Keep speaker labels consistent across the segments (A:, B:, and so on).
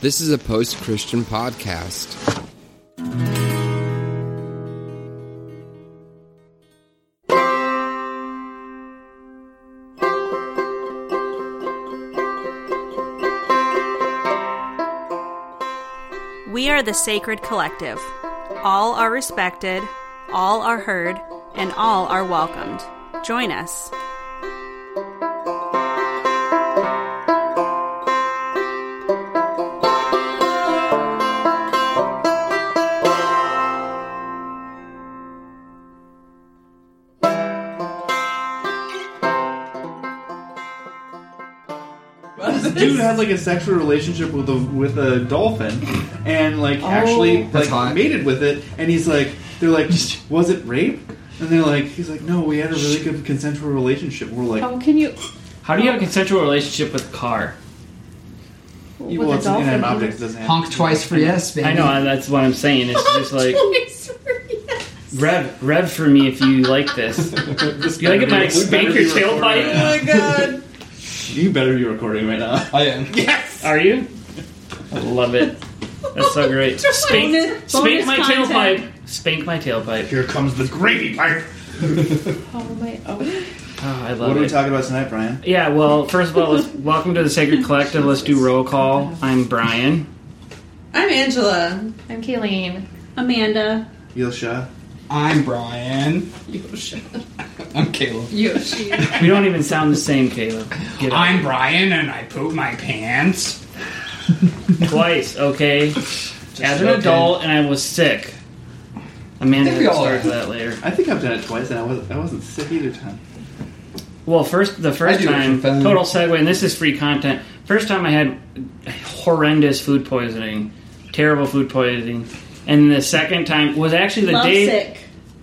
A: This is a post Christian podcast.
B: We are the Sacred Collective. All are respected, all are heard, and all are welcomed. Join us.
C: This dude has like a sexual relationship with a with a dolphin, and like actually oh.
D: like hot.
C: mated with it. And he's like, they're like, was it rape? And they're like, he's like, no, we had a really good consensual relationship. We're like,
E: How can you?
F: How do you have a consensual relationship with a car?
C: well,
E: with a
C: it's an inanimate object. It doesn't have
D: Honk twice for yes, baby.
F: I know and that's what I'm saying. It's just like rev, rev for me if you like this. Do you like it when I spank your tailpipe?
C: Oh my god! You better be recording right now.
D: I am.
C: Yes.
F: Are you? I love it. That's so great. Spank,
B: Bonus-
F: spank
B: bonus
F: my
B: content.
F: tailpipe. Spank my tailpipe.
C: Here comes the gravy pipe.
E: Oh my! Oh.
F: Oh, I love it.
C: What are we
F: it.
C: talking about tonight, Brian?
F: Yeah, well, first of all, let's welcome to the Sacred Collective. Let's do roll call. I'm Brian.
G: I'm Angela.
E: I'm Kayleen.
B: Amanda.
C: Yosha.
D: I'm Brian. Yoshi. I'm Caleb.
G: Yoshi.
F: We don't even sound the same, Caleb. Get out.
D: I'm Brian, and I poop my pants.
F: twice, okay? As an
D: joking.
F: adult, and I was sick. Amanda
D: I think we
F: will
D: all
F: start
D: are.
F: that later.
C: I think I've done it twice, and I wasn't, I wasn't sick either time.
F: Well, first the first
D: I do it
F: time,
D: for fun.
F: total segue, and this is free content. First time I had horrendous food poisoning, terrible food poisoning, and the second time was actually the
B: Love
F: day.
B: sick.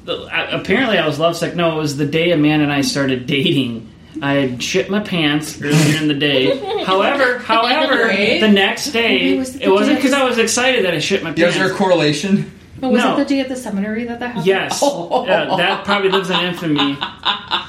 F: the- uh, apparently, I was lovesick. No, it was the day Amanda and I started dating. I had shit my pants earlier in the day. However, however,
G: Right?
F: the next day
E: was it the
F: it wasn't because I was excited that I shit my
D: Yeah,
F: pants.
D: Was there a correlation?
E: Oh, was
F: No.
E: it the day at the seminary that that happened?
F: Yes, Uh, that probably lives in infamy.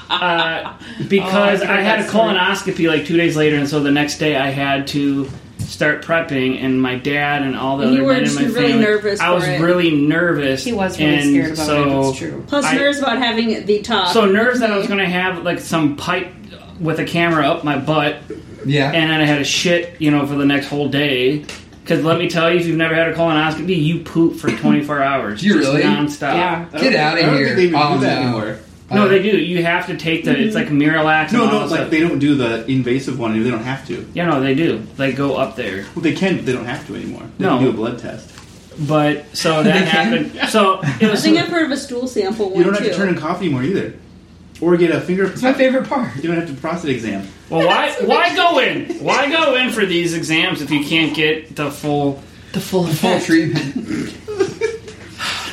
F: Uh, because
E: Oh, I
F: I had a
E: that story.
F: colonoscopy like two days later, and so the next day I had to start prepping, and my dad and all the
B: And
F: other
B: you were
F: men in
B: just
F: my
B: really
F: family.
B: nervous
F: I was
B: for it.
F: really nervous.
E: He was really
F: and
E: scared about
F: so,
E: it. It's true.
B: Plus
F: I-
B: nerves about having the talk.
F: So nerves that I was going to have like some pipe with a camera up my butt,
D: Yeah.
F: and then I had to shit, you know, for the next whole day. Because let me tell you, if you've never had a colonoscopy, you poop for 24 hours.
D: You
F: just
D: really?
F: nonstop.
E: Yeah.
C: I don't
D: Get
C: think-
D: outta
C: I don't
D: here.
C: think they even
D: Oh,
C: do that
D: no.
C: anymore.
F: No,
D: Uh,
F: they do. You have to take the. It's like Miralax.
C: No,
F: and all
C: no,
F: that
C: like
F: stuff.
C: they don't do the invasive one. They don't have to.
F: Yeah, no, they do. They go up there.
C: Well, they can, but they don't have to anymore. They
F: No.
C: can do a blood test.
F: But so
D: They
F: that
D: can?
F: happened. So it
B: I
F: was.
B: think I've heard of a stool sample one
C: You don't have
B: too.
C: to turn in coffee anymore either, or get a finger.
D: It's my favorite part.
C: You don't have to prostate exam.
F: Well, why why go in? Why go in for these exams if you can't get the full the full
D: Full treatment.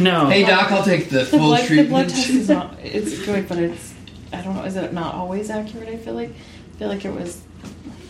F: No.
D: Hey doc, I'll take the
E: The
D: full
E: blood, the blood test is not. It's good, but it's. I don't know. Is it not always accurate? I feel like. I feel like it was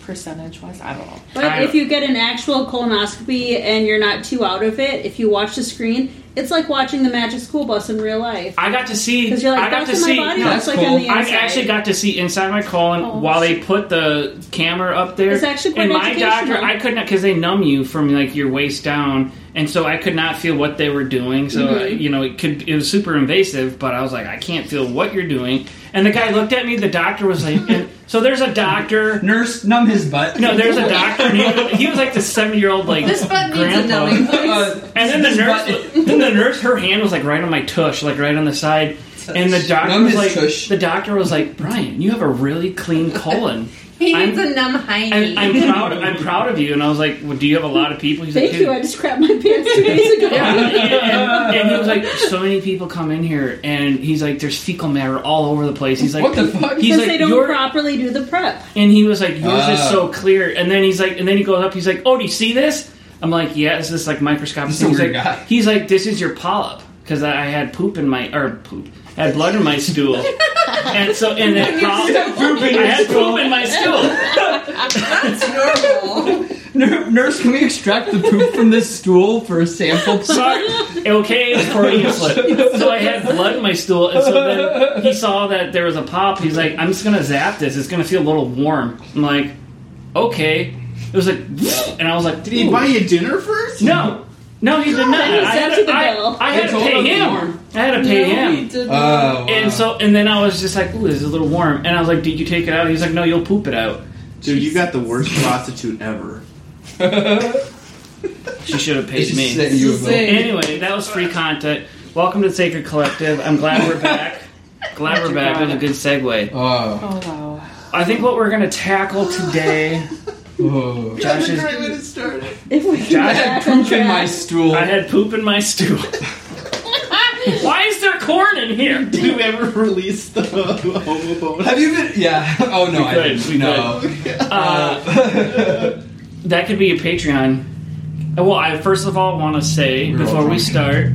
E: percentage wise. I don't know.
B: But
F: I-
B: if you get an actual colonoscopy and you're not too out of it, if you watch the screen, it's like watching the Magic School Bus in real life.
F: I got to see.
B: Because you're like,
F: I got to see.
B: my body,
F: no,
B: that's like
D: cool.
B: the
F: I actually got to see inside my colon
E: Oh,
F: while they put the camera up there.
B: It's actually quite
F: and my doctor. I could not because they numb you from like your waist down, and so I could not feel what they were doing. So
B: Mm-hmm.
F: you know, it could it was super invasive, but I was like, I can't feel what you're doing. And the guy looked at me. The doctor was like, and, so there's a doctor.
D: Nurse, numb his butt.
F: No, there's a doctor. And he, was, he was like the seventy year old like
G: This butt needs a
F: grandpa.
G: numbing place.
D: Uh,
F: And then the
D: this
F: nurse,
D: butt-
F: then the nurse, her hand was like right on my tush, like right on the side. And the doctor
D: Numb
F: was
D: his
F: like,
D: tush.
F: the doctor was like, Brian, you have a really clean colon.
G: He
F: I'm-
G: needs a numb hiney.
F: I'm, I'm proud. I'm proud of you. And I was like, well, do you have a lot of people? He's
B: Thank
F: like,
B: you. I just crapped my pants two days ago.
F: Yeah, and, and- and he was like, so many people come in here, and he's like, there's fecal matter all over the place. He's like,
D: What the fuck?
F: He's
B: Because
F: like,
B: they don't
F: "You're-"
B: properly do the prep.
F: And he was like, yours is
D: Ah.
F: so clear. And then he's like, and then he goes up. He's like, oh, do you see this? I'm like, yeah. It's this like microscopic
D: This
F: thing. He's like,
D: guy.
F: he's like, this is your polyp because I had poop in my or poop. I had blood in my stool, and so and that polyp, I had poop in my stool.
G: That's normal.
D: Nurse, can we extract the poop from this stool for a sample?
F: Sorry, okay, it's Freudian slip. So I had blood in my stool, and so then he saw that there was a pop. He's like, I'm just gonna zap this. It's gonna feel a little warm. I'm like, okay. It was like, and I was like,
C: Did he buy you dinner first?
F: No, no, he did not. I had, to, I. I had to pay
D: him it was
F: him.
D: warm.
F: I had to pay
E: No,
F: him.
E: he didn't.
H: Oh,
F: And so, and then I was just like, "Ooh, this is a little warm." And I was like, "Did you take it out?" He's like, "No, you'll poop it out."
C: Dude, you got the worst prostitute ever.
F: She should have paid me.
H: you.
F: Anyway, that was free content. Welcome to the Sacred Collective. I'm glad we're back. Glad we're back. That was a good segue.
H: Oh,
E: Oh wow.
F: I think what we're gonna tackle today,
H: oh.
F: Josh is.
C: Great way to start.
B: If we
F: Josh
B: can
F: had
D: Poop in my stool.
F: I had poop in my stew. Why is there corn in here?
C: Did you ever release the homophobe?
H: Have you been? Yeah. Oh no,
F: We
H: I didn't.
F: we
H: no.
F: Uh, that could be a Patreon. Uh, Well, I first of all want to say
H: We're
F: before we start,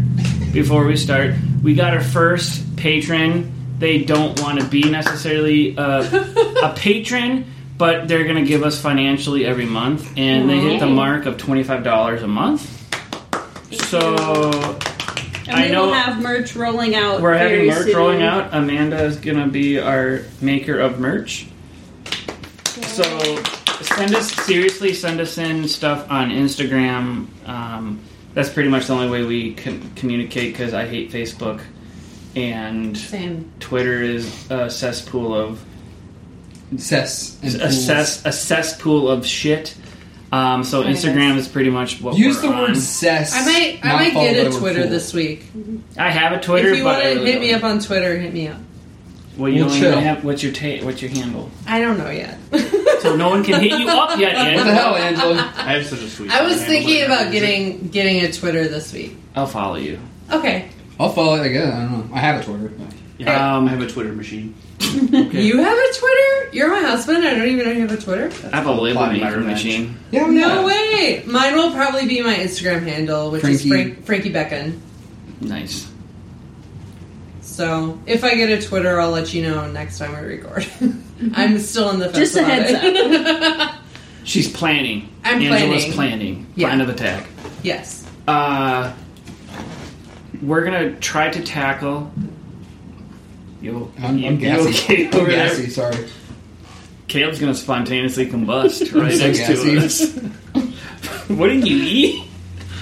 F: before we start, we got our first patron. They don't want to be necessarily a, a patron, but they're going to give us financially every month, and they hit the mark of twenty five dollars a month. So
B: And
F: I
B: we
F: know-
B: will have merch rolling out.
F: we're having
B: very
F: merch
B: soon.
F: rolling out. Amanda is going to be our maker of merch. So send us seriously. Send us in stuff on Instagram. Um, that's pretty much the only way we can communicate because I hate Facebook and
G: Same.
F: Twitter is a cesspool of
H: Cess and
F: a, cess, a cesspool of shit. Um, so
E: Yes.
F: Instagram is pretty much what
H: Use
F: we're
H: the
F: on.
H: word cess.
G: I might I might get a Twitter
H: pool.
G: this week.
F: I have a Twitter,
G: if you want to
F: really
G: hit me
F: don't.
G: up on Twitter, hit me up.
F: Well, you
H: We'll
F: don't even have what's your ta- what's your handle,
G: I don't know yet.
F: so no one can hit you up yet.
H: What the hell, Angela?
C: I have such a sweet.
G: I was thinking
C: but
G: about
C: never
G: getting getting a Twitter this week.
F: I'll follow you.
G: Okay.
H: I'll follow it again. I don't know. I have a Twitter.
C: Yeah,
F: Um,
C: I have a Twitter machine.
F: Okay.
G: You have a Twitter? You're my husband. I don't even know you have a Twitter.
F: I have a label
C: Plotting my
F: maker machine.
H: Yeah,
G: No way. Mine will probably be my Instagram handle, which is
H: Frankie.
G: Frank, Frankie Beckon.
F: Nice.
G: So if I get a Twitter, I'll let you know next time we record. I'm still in the fence
B: Just a heads
G: it.
F: She's planning.
G: I'm planning.
F: Angela's
G: planning.
F: planning.
G: Yeah.
F: Plan of attack.
G: yes.
F: Uh, we're gonna try to tackle. You,
H: I'm,
F: you,
H: I'm
F: you
H: gassy. I'm
F: over there?
H: Sorry.
F: Caleb's gonna spontaneously combust right
H: so
F: next
H: gassy.
F: to us. what did you eat?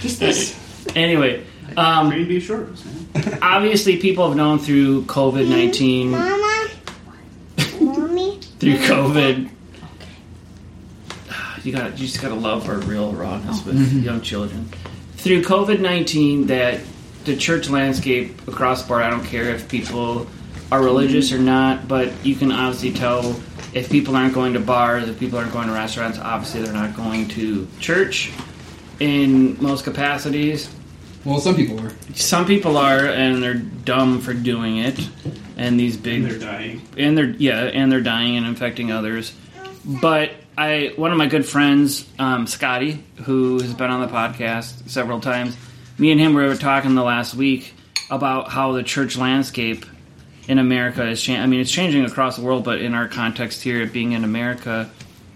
H: Just this.
F: Anyway, um,
C: Green beef short
F: obviously people have known through COVID nineteen,
I: Mama? Mommy?
F: through COVID. You got you just gotta love our real rawness with young children. Through COVID nineteen, that the church landscape across the board. I don't care if people are religious or not, but you can obviously tell if people aren't going to bars, if people aren't going to restaurants. Obviously, they're not going to church in most capacities.
H: Well, some people are.
F: Some people are, and they're dumb for doing it. And these big
C: They're dying.
F: and they're yeah, and they're dying and infecting others. But I, one of my good friends, um, Scotty, who has been on the podcast several times, me and him were talking the last week about how the church landscape in America is changing. I mean, it's changing across the world, but in our context here, being in America,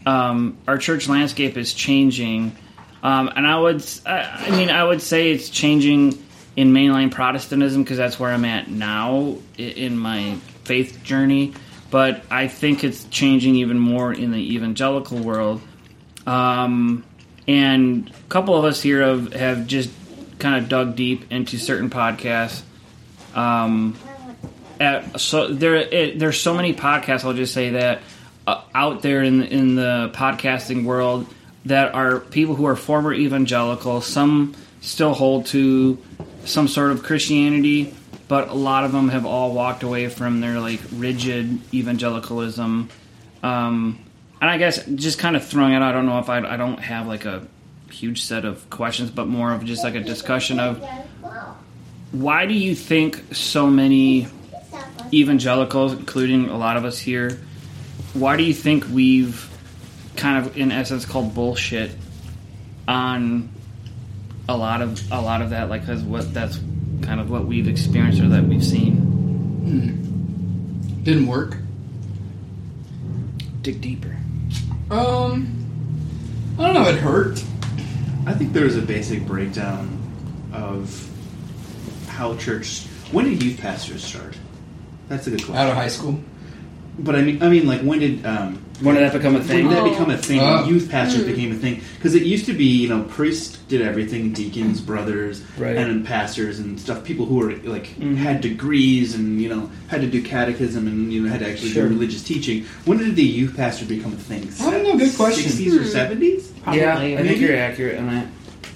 F: um, our church landscape is changing. Um, and I would, I, I mean, I would say it's changing in mainline Protestantism because that's where I'm at now in my faith journey. But I think it's changing even more in the evangelical world. Um, and a couple of us here have, have just kind of dug deep into certain podcasts. Um, at, so there, it, there's so many podcasts. I'll just say that uh, out there in in the podcasting world that are people who are former evangelical. Some still hold to some sort of Christianity, but a lot of them have all walked away from their like rigid evangelicalism. Um, and I guess just kind of throwing it out. I don't know if I I don't have like a huge set of questions, but more of just like a discussion of why do you think so many evangelicals, including a lot of us here, why do you think we've kind of, in essence, called bullshit on a lot of a lot of that? Like, because what that's kind of what we've experienced or that we've seen.
H: Didn't work.
F: Dig deeper.
H: Um, I don't know. It hurt.
C: I think there was a basic breakdown of how church. When did youth pastors start? That's a good question.
H: Out of high school.
C: but I mean, I mean, like when did um,
F: When did that become a thing?
C: when did that become a thing?
H: Oh.
C: Youth pastors became a thing because it used to be, you know, priests did everything, deacons, brothers,
F: Right.
C: and then pastors and stuff. People who were like
F: Mhm.
C: had degrees and you know had to do catechism and you know had to actually
F: Sure.
C: do religious teaching. When did the youth pastor become a thing?
H: I don't know, good question.
C: Sixties or seventies?
F: yeah, I think
C: Maybe.
F: you're accurate on that.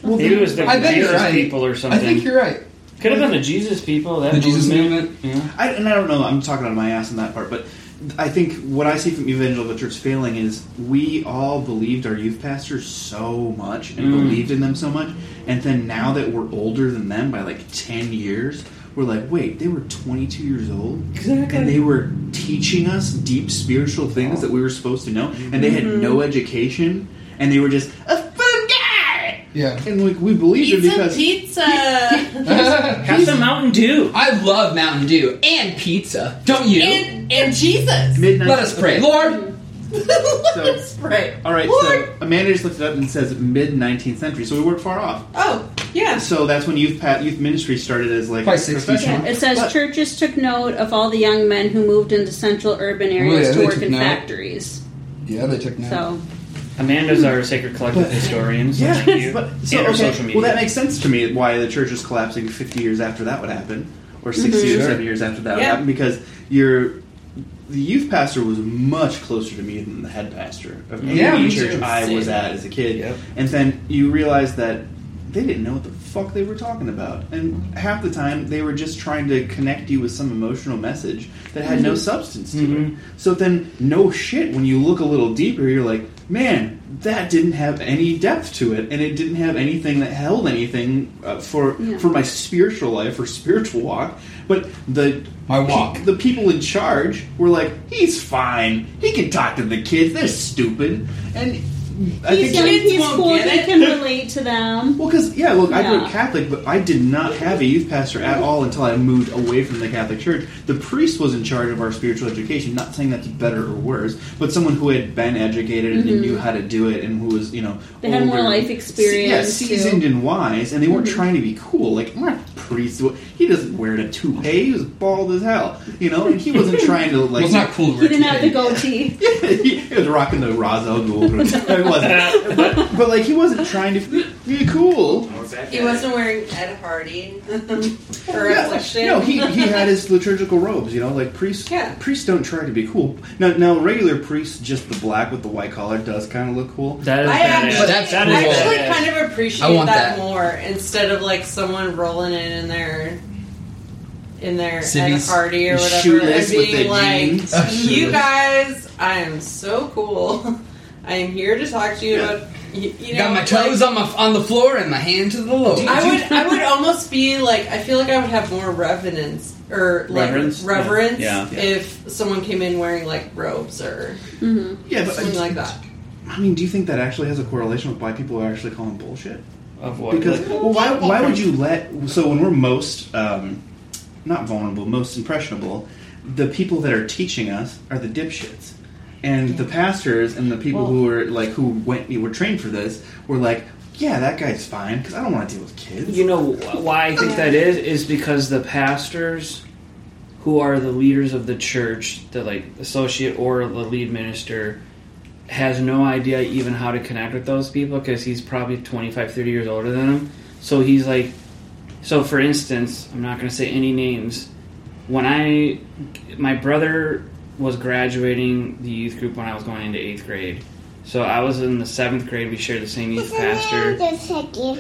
C: Well,
F: Maybe it was the
H: I bet you're
F: Jesus
H: right.
F: people or something.
H: I
F: something.
H: think you're right.
F: Could have been the Jesus people. That
H: The Jesus movement.
F: Yeah.
C: I, and I don't know. I'm talking out of my ass on that part, but I think what I see from evangelical church failing is we all believed our youth pastors so much and
F: Mm.
C: believed in them so much, and then now that we're older than them by like ten years, we're like, wait, they were 22 years old,
F: Exactly.
C: and they were teaching us deep spiritual things that we were supposed to know, and they had no education, and they were just a food guy,
H: Yeah.
C: and like we believed it
G: Pizza,
C: because
G: pizza,
F: Have some Mountain Dew.
H: I love Mountain Dew and pizza. Don't you?
G: and, and Jesus.
C: midnight.
H: Let us pray. Lord,
C: So-
G: Right.
C: All right,
G: Lord.
C: so Amanda just looked it up and says mid 19th century, so we weren't far off.
G: Oh, yeah.
C: So that's when youth pa- youth ministry started as like
H: Probably 60s,
C: professional.
B: Yeah, it says
C: But-
B: churches took note of all the young men who moved into central urban oh, areas
H: Oh, yeah,
B: to
H: they
B: work
H: took
B: in
H: note.
B: factories.
H: yeah, they took note.
B: So
F: Amanda's our sacred collective historian. So
C: Yeah,
F: thank you.
C: but so
F: and
C: okay,
F: social media.
C: well that makes sense to me why the church is collapsing 50 years after that would happen, or 60 or
H: Sure.
C: 70 years after that would happen because you're. The youth pastor was much closer to me than the head pastor of any
H: Yeah,
C: church. I was at as a kid.
F: Yep.
C: And then you realize that they didn't know what the fuck they were talking about. And half the time they were just trying to connect you with some emotional message that had no substance to it.
F: Mhm.
C: So then, no shit, when you look a little deeper, you're like, man, that didn't have any depth to it, and it didn't have anything that held anything uh, for
B: Yeah.
C: for my spiritual life or spiritual walk. But the
H: My walk.
C: the people in charge were like, he's fine. He can talk to the kids. They're stupid, and I
B: he's
C: think
B: young, he's
G: won't
B: cool, he can relate to them.
C: well, because yeah, look, I grew up Catholic, but I did not have a youth pastor at all until I moved away from the Catholic Church. The priest was in charge of our spiritual education. Not saying that's better or worse, but someone who had been educated and knew how to do it, and who was you know
B: Mm-hmm. They had more life experience,
C: yeah,
B: too.
C: seasoned and wise, and they weren't
B: Mm-hmm.
C: trying to be cool. Like my priest, he doesn't wear a toupee. He was bald as hell, you know, and he wasn't trying to like.
H: well, it's not cool to
B: He didn't have the
H: today.
B: goatee.
C: he, he was rocking the Ra's al Ghul. No, he wasn't. But, but like he wasn't trying to be cool.
G: He wasn't wearing Ed Hardy or
C: Yeah,
G: affliction.
C: No, he, he had his liturgical robes. You know, like priests.
G: Yeah.
C: Priests don't try to be cool. Now, now regular priests, just the black with the white collar, does kind of look cool.
F: That is
G: I actually,
H: That's
F: that
G: I
H: cool.
G: actually
F: badass.
G: kind of
H: I
G: appreciate
H: want
G: that,
H: that.
G: more instead of like someone rolling in in their in their Ed
H: Civvies.
G: Hardy or whatever
C: Shoeless
G: and
C: with
G: being
C: the
G: like,
C: jeans.
G: "You guys, I am so cool. I am here to talk to you
C: Yeah.
G: about." You, you know,
H: Got my
G: like-
H: toes on my on the floor and my hand to the Lord.
G: I would, I would almost be like, I feel like I would have more reverence or like
F: Reverence?
G: reverence,
F: Yeah.
C: Yeah.
G: if someone came in wearing like robes or
C: Yeah, but
G: something like that.
C: I mean, do you think that actually has a correlation with why people are actually calling bullshit?
F: Of what?
C: Because
F: Like-
C: well, why why would you let? So when we're most um, not vulnerable, most impressionable, the people that are teaching us are the dipshits. And the pastors and the people who were like who went were trained for this were like, yeah, that guy's fine because I don't want to deal with kids.
F: You know why I think that is is because the pastors who are the leaders of the church, the like associate or the lead minister has no idea even how to connect with those people because he's probably 25 30 years older than them. So he's like so for instance, I'm not going to say any names. When I my brother was graduating the youth group when I was going into 8th grade. So I was in the 7th grade, we shared the same youth pastor.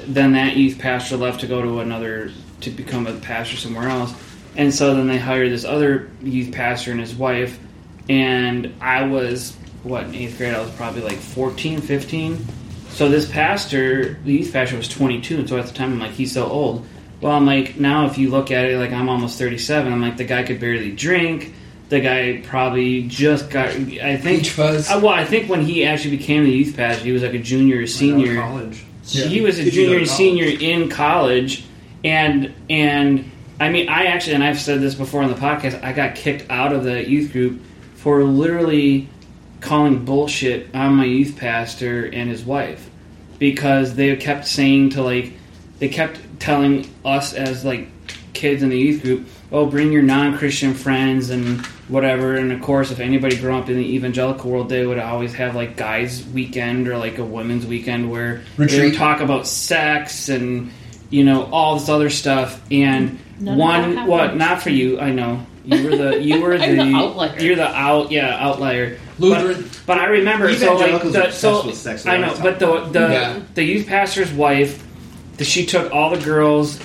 F: then that youth pastor left to go to another to become a pastor somewhere else. And so then they hired this other youth pastor and his wife. And i was what in eighth grade i was probably like 14 15 so this pastor the youth pastor was 22 and so at the time i'm like he's so old. Well i'm like now if you look at it like i'm almost 37 i'm like the guy could barely drink the guy probably just got i think
H: Peach fuzz.
F: uh, well i think when he actually became the youth pastor he was like a junior or senior
C: college.
H: Yeah.
F: he was a
C: If you go
F: junior and senior in college and and I mean I actually and I've said this before on the podcast I got kicked out of the youth group for literally calling bullshit on my youth pastor and his wife because they kept saying to like they kept telling us as like kids in the youth group oh bring your non-christian friends and whatever. And of course, if anybody grew up in the evangelical world, they would always have like guys' weekend or like a women's weekend where they would talk about sex and you know all this other stuff. And
E: None
F: one,
E: happened.
F: what not for you, I know. You were the you were the,
E: the outlier.
F: You're the out yeah outlier.
H: Lutheran.
F: But, but I remember so like
C: Evangelicals are
F: the, so
C: sex,
F: I know, but the the
H: Yeah.
F: the youth pastor's wife, the, she took all the girls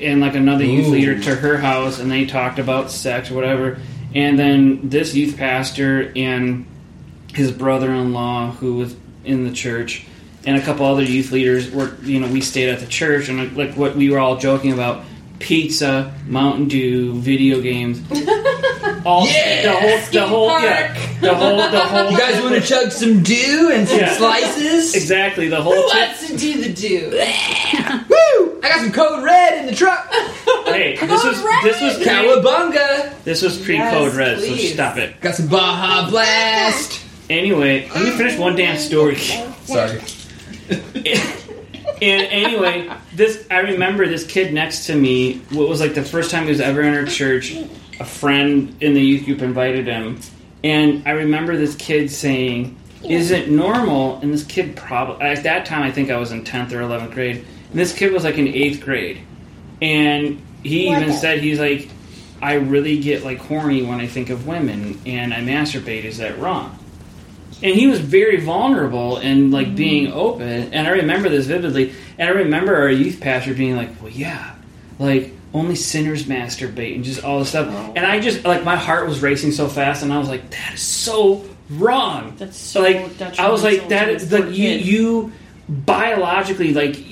F: and like another youth leader to her house, and they talked about sex or whatever. And then this youth pastor and his brother-in-law, who was in the church, and a couple other youth leaders were, you know, we stayed at the church, and like what we were all joking about: pizza, Mountain Dew, video games. All the whole, the whole, yeah, the whole, the whole.
H: You guys want to chug some dew and some
F: Yeah.
H: slices?
F: Exactly, the whole.
G: Who
F: tip-
G: wants to do the do?
H: Woo! I got some code red in the truck.
F: Hey, this was this was pre,
H: Cowabunga!
F: this was pre
G: Yes,
F: code red, so stop it.
H: Got some Baja Blast.
F: Anyway, let me finish one damn story.
H: Sorry.
F: And anyway, this I remember this kid next to me. What was like the first time he was ever in our church. A friend in the youth group invited him, and I remember this kid saying, "Is it normal?" And this kid probably at that time I think I was in tenth or eleventh grade, and this kid was like in eighth grade, and he even said he's like, "I really get like horny when I think of women, and I masturbate. Is that wrong?" and he was very vulnerable and like mm-hmm. being open. And i remember this vividly. And i remember our youth pastor being like well yeah. Like only sinners masturbate and just all this stuff. And i just like my heart was racing so fast and i was like that is so wrong.
E: That's so
F: like i was like that is like you you biologically like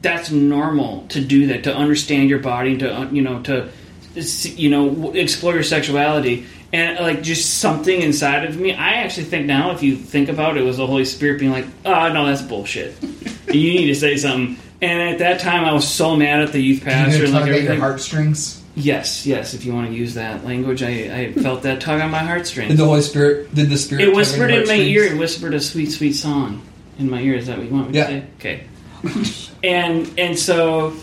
F: that's normal to do that to understand your body to uh, you know to you know explore your sexuality. And like just something inside of me i actually think now if you think about it, it was the holy spirit being like oh no that's bullshit. You need to say something and at that time i was so mad at the youth pastor and like
H: tug at your
F: everything
H: heartstrings?
F: yes yes if you want to use that language i, I felt that tug on my heartstrings.
H: Did the Holy Spirit? Did the Spirit?
F: it
H: tug
F: whispered
H: your
F: in my ear and whispered a sweet sweet song in my ear is that what you want me
H: Yeah.
F: to say okay and and so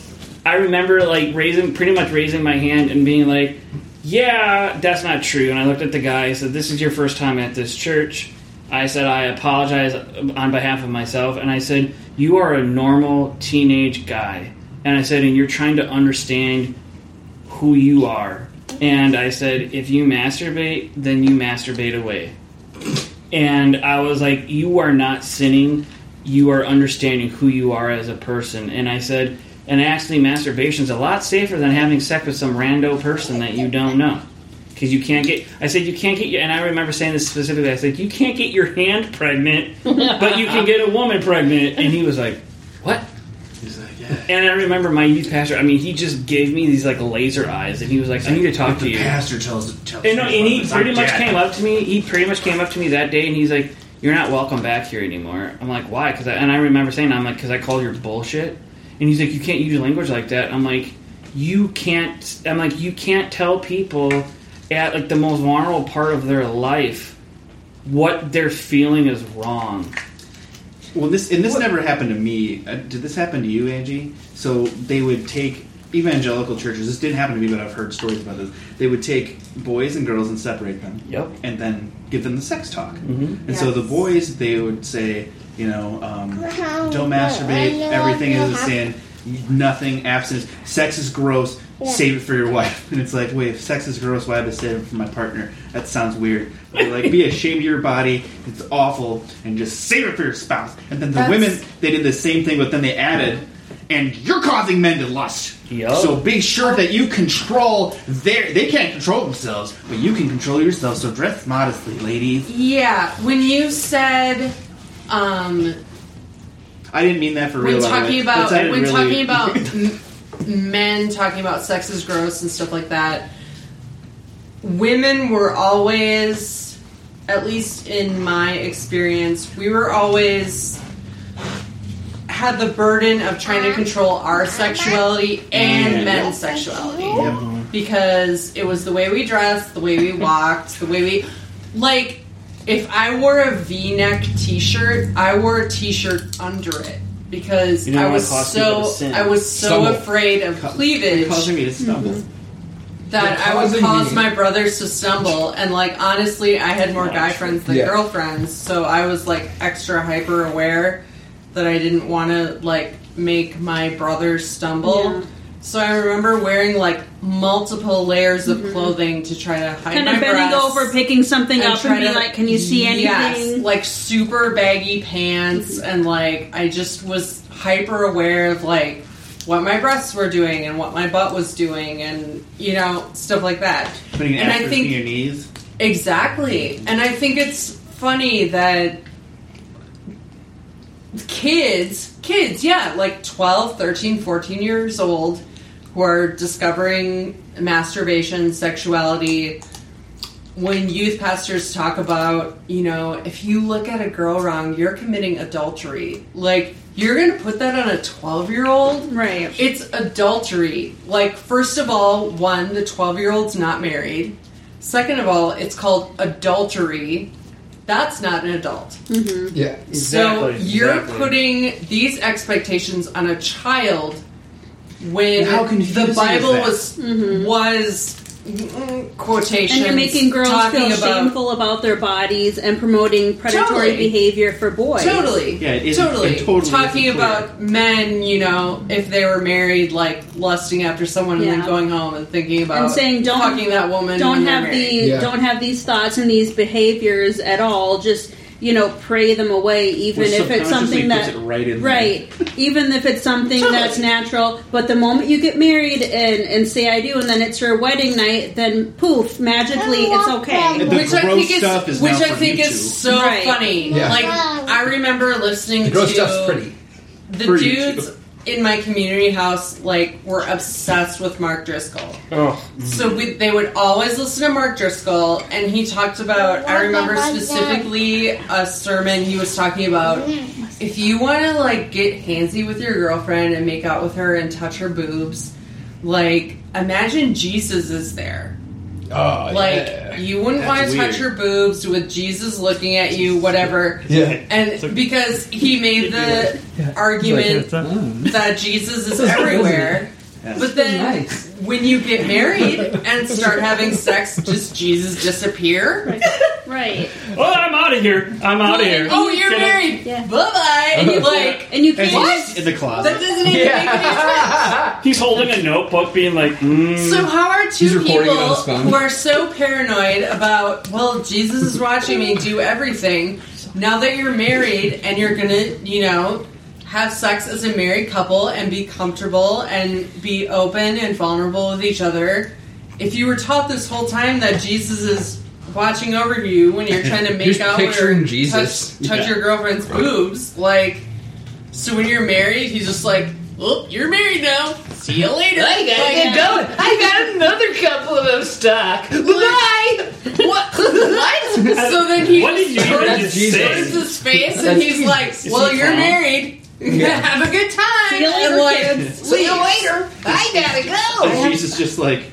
F: I remember like raising pretty much raising my hand and being like, "Yeah, that's not true." And I looked at the guy. I said, "This is your first time at this church." I said, "I apologize on behalf of myself." And I said, "You are a normal teenage guy." And I said, "And you're trying to understand who you are." And I said, "If you masturbate, then you masturbate away." And I was like, "You are not sinning. You are understanding who you are as a person." And I said, "And actually, masturbation is a lot safer than having sex with some rando person that you don't know." Because you can't get, I said you can't get your, and I remember saying this specifically. I said you can't get your hand pregnant, but you can get a woman pregnant. And he was like, "What?"
C: He's like, yeah.
F: And I remember my youth pastor. I mean, he just gave me these like laser eyes, and he was like, "I need to talk to
C: the
F: you."
C: pastor tells, tells
F: And, no, and he pretty much came up to me. He pretty much came up to me that day, and he's like, "You're not welcome back here anymore." I'm like, "Why?" Because and I remember saying, "I'm like, because I called your bullshit." And he's like, "You can't use language like that." I'm like, "You can't." I'm like, "You can't tell people at like the most vulnerable part of their life what they're feeling is wrong."
C: Well, this and this never happened to me. Uh, did this happen to you, Angie? So they would take evangelical churches. This didn't happen to me, but I've heard stories about this. They would take boys and girls and separate them.
F: Yep.
C: And then give them the sex talk.
F: Mhm.
C: And so the boys, they would say, you know, um, don't masturbate. Everything is a sin. Nothing abstinence. Sex is gross.
I: Yeah.
C: Save it for your wife. And it's like, wait, if sex is gross, why have to save it for my partner? That sounds weird. They're like, be ashamed of your body. It's awful, and just save it for your spouse. And then the
G: That's-
C: women, they did the same thing, but then they added, and you're causing men to lust.
F: Yup.
C: So be sure that you control their. They can't control themselves, but you can control yourself. So dress modestly, ladies.
G: Yeah, when you said, um,
C: I didn't mean that for
G: when
C: real. by
G: talking about when
C: really-
G: talking about m- men talking about sex is gross and stuff like that, women were always, at least in my experience, we were always had the burden of trying to control our sexuality and men's sexuality. Because it was the way we dressed, the way we walked, the way we like if I wore a V-neck t-shirt, I wore a t-shirt under it because I was so. I was so
H: Stumble.
G: afraid of
C: Ca-
G: cleavage.
C: causing me to stumble. Mm-hmm.
G: that
H: You're
G: I would
H: causing
G: cause
H: me-
G: my brothers to stumble. And like honestly, I had more guy friends than
H: Yeah.
G: girlfriends, so I was like extra hyper aware that I didn't want to like make my brothers stumble.
B: Yeah.
G: So I remember wearing like multiple layers of mm-hmm. clothing to try to hide
B: Kind
G: my
B: of bending
G: breasts
B: over, picking something up,
G: try
B: and being
G: to-
B: like, "Can you see anything?"
G: Yes, like super baggy pants, mm-hmm. and like I just was hyper aware of like what my breasts were doing and what my butt was doing, and you know stuff like that.
C: Putting an
G: And I think-
C: in your knees.
G: Exactly. And I think it's funny that kids, kids, yeah, like 12, 13, 14 years old who are discovering masturbation, sexuality, when youth pastors talk about, you know, if you look at a girl wrong, you're committing adultery. Like, you're going to put that on a 12 year old?
B: Right.
G: It's adultery. Like, first of all, one, the 12 year old's not married. Second of all, it's called adultery. That's not an adult.
H: Mm-hmm.
G: Yeah.
F: exactly.
G: So you're
F: exactly.
G: putting these expectations on a child when
C: How
G: the
C: is
G: Bible
C: that?
G: was was mm, quotations
B: and you're making girls feel
G: about
B: shameful about their bodies and promoting predatory
G: Totally.
B: behavior for boys.
G: Totally.
C: Yeah, it- it
G: totally.
C: totally
G: Talking
C: isn't clear.
G: about men, you know, if they were married, like lusting after someone and then going home and thinking about
B: And saying don't
G: fucking that woman.
B: Don't have the
H: Yeah.
B: don't have these thoughts and these behaviors at all. Just you know, pray them away, even
C: Which
B: if it's something that
C: it right in there.
B: right, even if it's something that's natural. But the moment you get married and and say I do, and then it's your wedding night, then poof, magically it's okay.
C: The
G: which I think is
C: is
G: which I think is so
B: Right.
G: funny.
H: Yeah.
G: Like I remember listening
H: The gross
G: to
H: stuff's pretty.
G: the
C: For you
G: dudes
C: two.
G: In my community house like we were obsessed with Mark Driscoll.
F: Oh,
G: So we, they would always listen to Mark Driscoll, and he talked about. I remember specifically a sermon he was talking about. If you want to like get handsy with your girlfriend and make out with her and touch her boobs, like imagine Jesus is there.
H: Oh,
G: Like
H: yeah.
G: you wouldn't want to touch
C: weird.
G: her boobs with Jesus looking at you, whatever.
H: Yeah.
G: And because he made the argument that Jesus is everywhere. But then
H: nice.
G: when you get married and start having sex, does Jesus disappear?
B: Right.
F: oh I'm out of here. I'm out of here.
G: Oh, you're
F: Get
G: married.
B: Yeah.
G: Bye bye. And you like
B: And you
C: And
B: can't.
C: he's in the closet.
G: that
C: closet.
G: doesn't even make any sense.
F: He's holding a notebook, being like, mm.
G: So how are two
H: recording it on
G: people who are so paranoid about well, Jesus is watching me do everything? Now that you're married and you're gonna, you know, have sex as a married couple and be comfortable and be open and vulnerable with each other. If you were taught this whole time that Jesus is watching over you when you're trying to make
H: Just
G: out
H: picturing
G: or
H: Jesus.
G: touch, touch
C: Yeah.
G: your girlfriend's boobs, like so when you're married, he's just like, "Well, you're married now. See you later."
H: I gotta
G: Like,
H: get going. I got another couple of those stock. Bye.
G: What? what? So then he
F: What did you
G: just turns,
F: just
H: Jesus.
G: turns his face and he's like, "Well,
F: he
G: you're
F: calm?
G: Married. Have a good time."
B: See you later,
G: And, like,
B: kids.
H: See you later. I gotta go.
C: Is Jesus just like,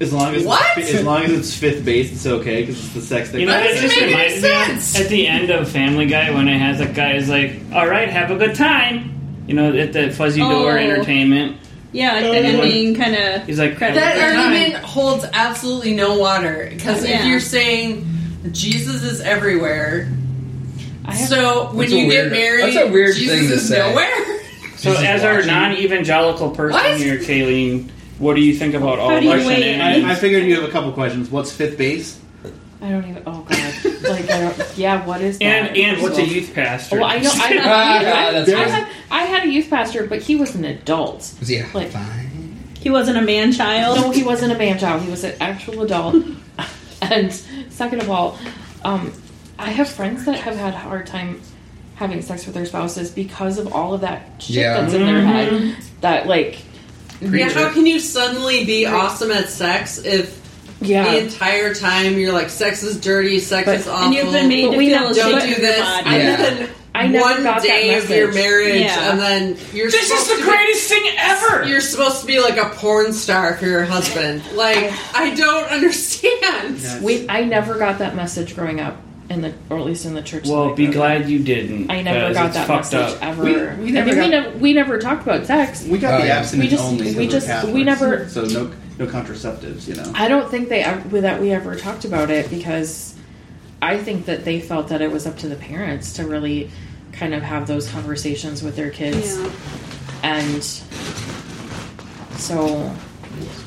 C: as long as
G: What?
C: as long as it's fifth base, it's okay because it's the sex thing.
F: You know, it just
G: make any
F: reminds me at the end of Family Guy when it has that guy is like, "All right, have a good time." You know, at the Fuzzy Door
B: Oh.
F: Entertainment.
B: Yeah, like the um, ending kind of.
F: He's like,
B: That
G: That
F: "Have time."
G: argument holds absolutely no water because if you're saying Jesus is everywhere,
E: I have,
G: so when you
H: weird-
G: get married,
H: that's a weird
G: Jesus
H: thing to
G: is
H: say.
G: nowhere.
F: So,
H: Jesus
F: as our
H: watching.
F: non-evangelical person
G: What?
F: here, Kayleen, what do you think about all
B: How
F: of
B: do
F: our
B: you weigh in?
F: shenanigans?
C: I, I figured you have a couple questions. What's fifth base?
E: I don't even. Oh god. Like I don't. Yeah. What is that?
F: and and what's a youth pastor?
E: Well, I know. I,
H: Ah,
E: had,
H: that's
E: I,
H: fine.
E: had, I had a youth pastor, but he was an adult.
H: Yeah,
E: Like-
H: fine.
B: He wasn't a man child.
E: No, he wasn't a man child. He was an actual adult. and second of all, um, I have friends that have had a hard time having sex with their spouses because of all of that shit
H: Yeah.
E: that's in their mm-hmm. head. That like,
G: Yeah, how can you suddenly be awesome at sex if the entire time you're like, sex is dirty, sex
E: But-
G: is awful.
B: and you've been made
E: But
B: to
E: we
B: feel
E: don't
G: don't do
B: your
G: this.
B: body.
H: Yeah.
E: I never
G: one
E: got that
G: day of your marriage,
B: Yeah.
G: and then you're
F: this is
G: supposed
F: the
G: to
F: greatest thing ever.
G: Be, you're supposed to be like a porn star for your husband. Like, I don't understand.
E: We, I never got that message growing up in the, or at least in the church.
F: well, be
E: grew up in.
F: glad you didn't.
E: I never got that message
F: up.
E: ever.
C: We- we
E: I
C: never
E: mean, we
C: got-
E: never we never talked about sex.
C: We got
H: Oh,
C: the
H: yeah.
C: abstinent
E: We just-
C: only. 'cause
E: we
C: we're
E: just- we never-
C: So no, no contraceptives. You know.
E: I don't think they ever, that we ever talked about it because I think that they felt that it was up to the parents to really kind of have those conversations with their kids,
B: Yeah.
E: and so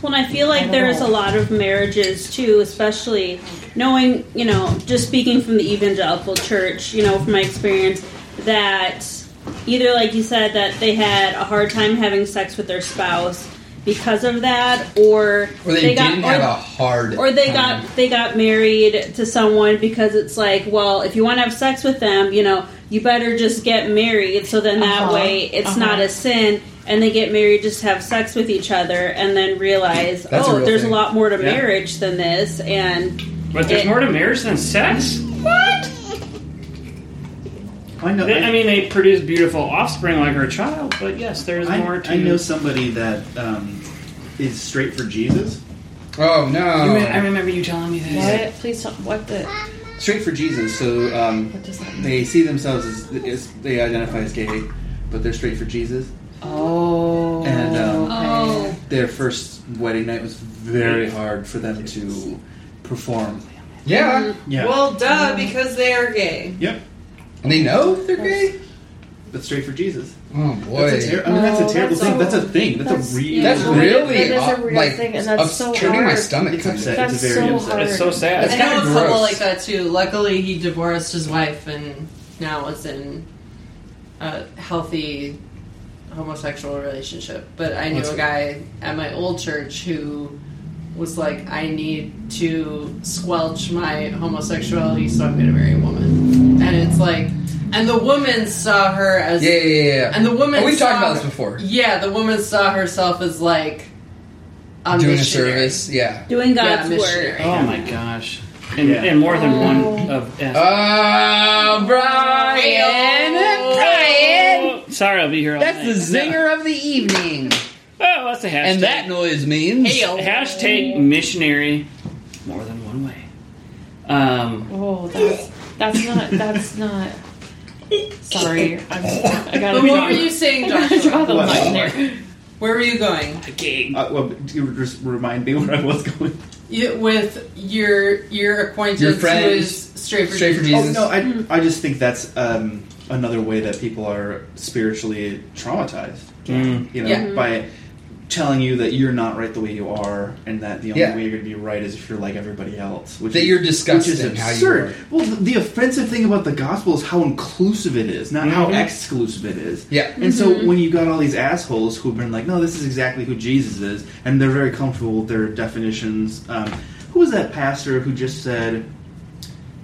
B: Well, and I feel like
E: don't
B: there's
E: know.
B: a lot of marriages too, especially knowing, you know, just speaking from the evangelical church, you know, from my experience, that either, like you said, that they had a hard time having sex with their spouse because of that, or,
H: Or they,
B: got,
H: didn't
B: or-
H: have a hard.
B: or they
H: time.
B: got they got married to someone because it's like, well, if you want to have sex with them, you know, you better just get married. So then that
E: Uh-huh.
B: way it's
E: Uh-huh.
B: not a sin, and they get married just have sex with each other, and then realize,
H: That's a
B: oh,
H: real
B: there's
H: thing.
B: a lot more to
F: Yeah.
B: marriage than this, and
F: But there's
B: It-
F: more to marriage than sex. What?
C: I know.
F: They- I mean, they produce beautiful offspring like our child, but yes, there's
C: I,
F: more to.
C: I know somebody that um, is straight for Jesus.
H: Oh no!
F: You re- I remember you telling me this.
E: what? Please, tell, what the?
C: Straight for Jesus. So um,
E: What does that mean?
C: they see themselves as, as they identify as gay, but they're straight for Jesus.
E: Oh,
C: And, um,
B: oh,
C: Their first wedding night was very hard for them to perform.
H: yeah,
C: Yeah.
G: Well, duh, because they are gay.
C: yep.
H: and they know they're gay.
C: But straight for Jesus.
H: Oh boy,
C: That's a ter- I mean, that's
E: Oh,
C: a terrible
E: that's
C: thing.
E: so-
C: That's a thing. That's,
E: that's-
C: a real.
B: yeah.
H: that's
B: That
H: really
E: is a
H: uh,
E: real
H: like
E: thing, and that's so
H: upsetting my stomach.
C: It's
H: kind
C: upset.
E: That's
C: it's very
E: so
C: upset.
E: hard.
F: It's so sad.
H: That's
G: I know a
H: kinda
G: couple
H: gross.
G: like that too. Luckily, he divorced his wife and now is in a healthy homosexual relationship. But I knew
H: That's
G: a guy at my old church who was like, I need to squelch my homosexuality, so I'm going to marry a woman. And it's like, and the woman saw her as.
H: Yeah, yeah, yeah, yeah.
G: And the woman.
H: Oh, we've
G: saw
H: talked about this before.
G: Yeah, the woman saw herself as like. A
H: Doing a service, yeah.
B: doing God's
G: missionary.
B: work.
F: Oh my gosh. And,
C: Yeah.
F: and more than
E: Oh.
F: one of. Uh,
H: Oh, Brian, Brian.
F: Sorry, I'll be here all night.
H: That's
F: night.
H: the zinger of the evening,
F: Oh, that's a hashtag.
H: and that noise means
G: Hail.
F: Hashtag missionary more than one way. Um,
E: Oh, that's that's not that's not. Sorry, I'm, I gotta
G: But what
E: draw,
G: were you saying,
E: I gotta
G: Joshua?
E: draw the
C: What?
E: line there.
G: Where were you going?
F: okay.
C: Uh, well, do you just remind me where I was going?
G: You, with your your acquaintance
H: Your
G: who
H: friend,
G: is straight for
H: straight for
G: Jesus.
H: Jesus.
C: Oh no, I I just think that's um, another way that people are spiritually traumatized.
F: Mm.
C: You know,
G: Yeah.
C: by telling you that you're not right the way you are, and that the only
H: Yeah.
C: way you're going to be right is if you're like everybody else. Which
H: That
C: is,
H: you're
C: which is
H: disgusting how you
C: absurd.
H: are.
C: Well, the, the offensive thing about the gospel is how inclusive it is, not how
F: Mhm.
C: exclusive it is.
H: Yeah.
C: And so when you got all these assholes who've been like, no, this is exactly who Jesus is, and they're very comfortable with their definitions. Um, who was that pastor who just said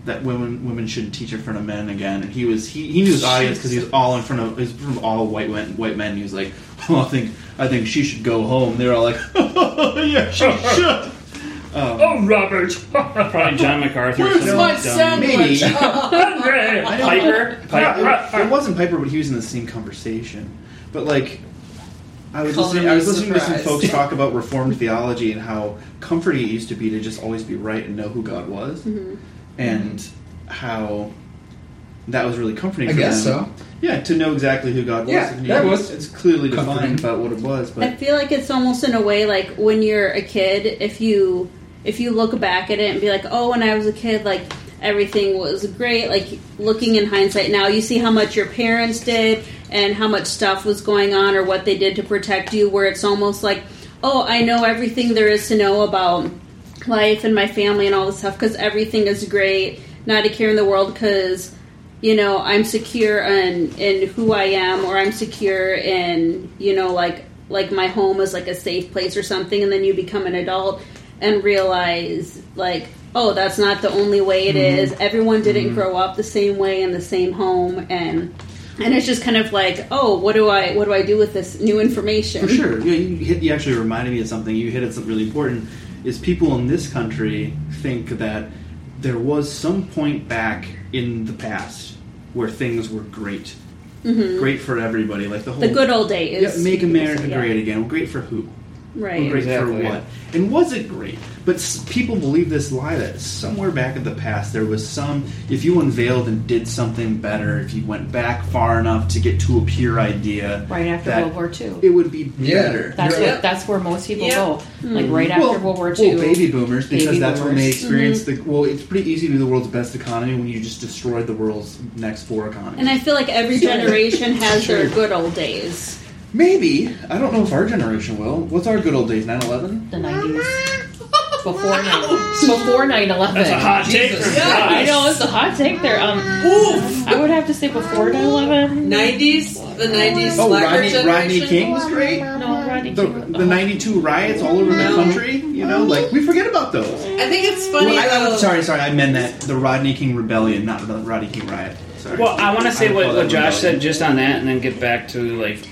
C: that women women shouldn't teach in front of men again? And he was he, he knew his audience because he was all in front of he was in all white men, white men. He was like, oh, I think I think she should go home. They were all like, yeah, she should. Um,
F: Oh, Robert. Probably John MacArthur.
G: Where's
F: some
G: my
F: dumb-
G: sandwich?
F: Piper. Piper.
C: Yeah, it, it wasn't Piper, but he was in the same conversation. But like, I was
G: Calling
C: listening. I was
G: me
C: listening to some folks talk about Reformed theology and how comforting it used to be to just always be right and know who God was, and how that was really comforting.
H: I
C: for
H: guess
C: them.
H: so.
C: Yeah, to know exactly who God was.
H: Yeah,
C: and
H: that
C: he-
H: was
C: It's clearly
H: comforting.
C: defined about what it was, But I
B: feel like it's almost in a way like when you're a kid, if you if you look back at it and be like, oh, when I was a kid, like everything was great. Like looking in hindsight now, you see how much your parents did and how much stuff was going on or what they did to protect you. Where it's almost like, oh, I know everything there is to know about life and my family and all this stuff because everything is great. Not a care in the world because you know i'm secure in in who i am or i'm secure in you know like like my home is like a safe place or something and then you become an adult and realize like oh that's not the only way it mm-hmm. is. everyone didn't mm-hmm. grow up the same way in the same home and and it's just kind of like oh what do i what do i do with this new information
C: For sure. Yeah, you, hit, you actually reminded me of something. You hit at something really important. Is people in this country think that there was some point back in the past where things were great, great for everybody, like the whole
B: Mm-hmm. the good old days
C: yeah, make America
B: yeah.
C: great again. Great for who?
B: Right.
C: Great
F: Exactly,
C: for
F: yeah.
C: what? And was it great? But s- people believe this lie that somewhere back in the past there was some. If you unveiled and did something better, if you went back far enough to get to a pure idea,
E: Right after World War II.
C: it would be
H: Yeah.
C: better.
E: That's
G: Yep.
E: what. That's where most people
G: Yep.
E: go. Like hmm. right after
C: well,
E: World War II,
C: well,
E: II.
C: baby boomers, because
E: Baby
C: that's when they experienced the. Mm-hmm. Well, it's pretty easy to be the world's best economy when you just destroyed the world's next four economies.
B: And I feel like every generation has their good old days.
C: Maybe I don't know if our generation will. What's our good old days? 9-11?
E: the nineties. Before nine. Before nine eleven.
F: That's a hot take.
H: Jesus.
F: for
G: Yeah,
E: I know it's a hot take there. Um,
G: Oof.
E: I would have to say before 9-11.
G: 90s, the 90s
C: Oh,
G: slacker
C: Rodney,
G: generation.
C: Rodney King was great.
E: No, Rodney
C: The,
E: King.
C: the 92 riots all over the
G: No.
C: country, you know, like, we forget about those.
G: I think it's funny
C: Well, I,
G: though.
C: I, sorry, sorry, I meant that. The Rodney King Rebellion, not the Rodney King riot. Sorry.
F: Well, I want to say
C: I
F: what,
C: call
F: what Josh
C: rebellion.
F: said just on that, and then get back to like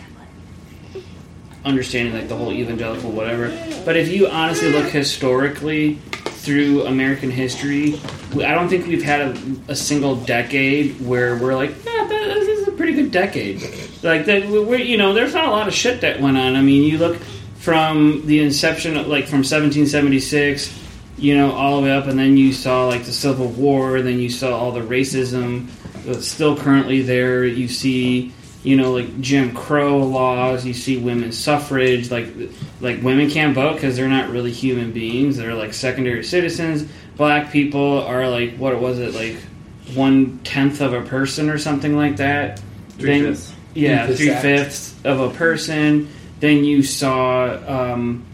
F: understanding like the whole evangelical whatever. But if you honestly look historically through American history, I don't think we've had a, a single decade where we're like, yeah, this is a pretty good decade. Like that, we're you know, there's not a lot of shit that went on. I mean, you look from the inception, of, like from 1776 you know, all the way up, and then you saw like the Civil War, then you saw all the racism that's still currently there. You see, you know, like Jim Crow laws. You see women's suffrage. Like, like women can't vote because they're not really human beings. They're like secondary citizens. Black people are like what was it like one tenth of a person or something like that. Then-
C: Three-fifths.
F: Yeah,
H: Three-fifths
F: three fifths of a person. Then you saw. Um,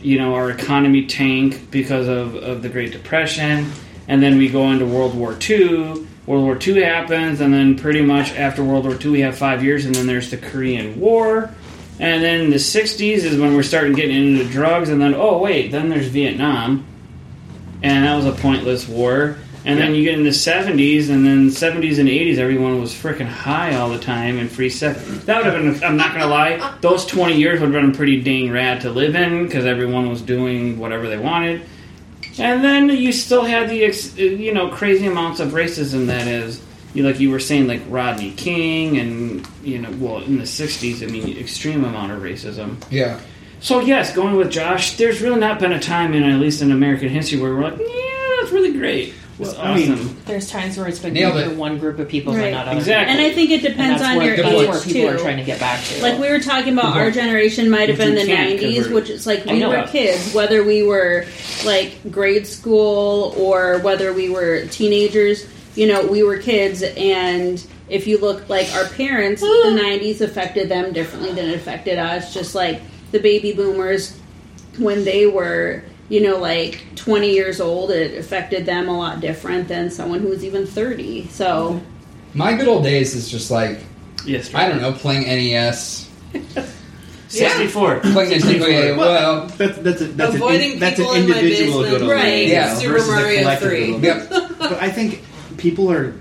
F: you know, our economy tank because of, of the Great Depression. And then we go into World War II. World War II happens, and then pretty much after World War II, we have five years, and then there's the Korean War. And then the 60s is when we're starting getting into drugs, and then, oh, wait, then there's Vietnam. And that was a pointless war. And then you get into 70s, and then 70s and 80s, everyone was freaking high all the time and free sex. That would have been, I'm not going to lie, those 20 years would have been pretty dang rad to live in because everyone was doing whatever they wanted. And then you still had the, you know, crazy amounts of racism that is, you like you were saying, like Rodney King, and, you know, well, in the 60s, I mean, extreme amount of racism.
H: Yeah.
F: So yes, going with Josh, there's really not been a time in at least in American history where we're like, yeah, that's really great. It's
C: Well, I mean,
F: awesome.
E: There's times where it's been
H: Nailed
E: good
H: it.
E: for one group of people,
B: Right.
E: but not others.
F: Exactly.
B: And I think it depends on
E: where,
B: your
E: that's
B: age
E: where people are
B: too.
E: trying to get back to.
B: Like we were talking about, our generation might have
F: Which
B: been
F: you
B: the
F: can't
B: '90s,
F: convert.
B: which is like
E: I
B: we
E: know.
B: were kids, whether we were like grade school or whether we were teenagers. You know, we were kids, and if you look like our parents, the '90s affected them differently than it affected us. Just like the baby boomers, when they were, you know, like 20 years old, it affected them a lot different than someone who was even 30. So.
H: My good old days is just like
F: Yes,
H: I don't know, playing NES,
F: 64.
H: playing Nintendo. yeah, well,
C: that's that's a, that's
G: Avoiding
C: an, that's an
G: people in my
C: individual
G: basement.
C: good old
B: Right.
C: days
H: Yeah.
G: Super
C: versus the
G: Mario
C: collective
G: 3.
H: yep.
C: but I think people are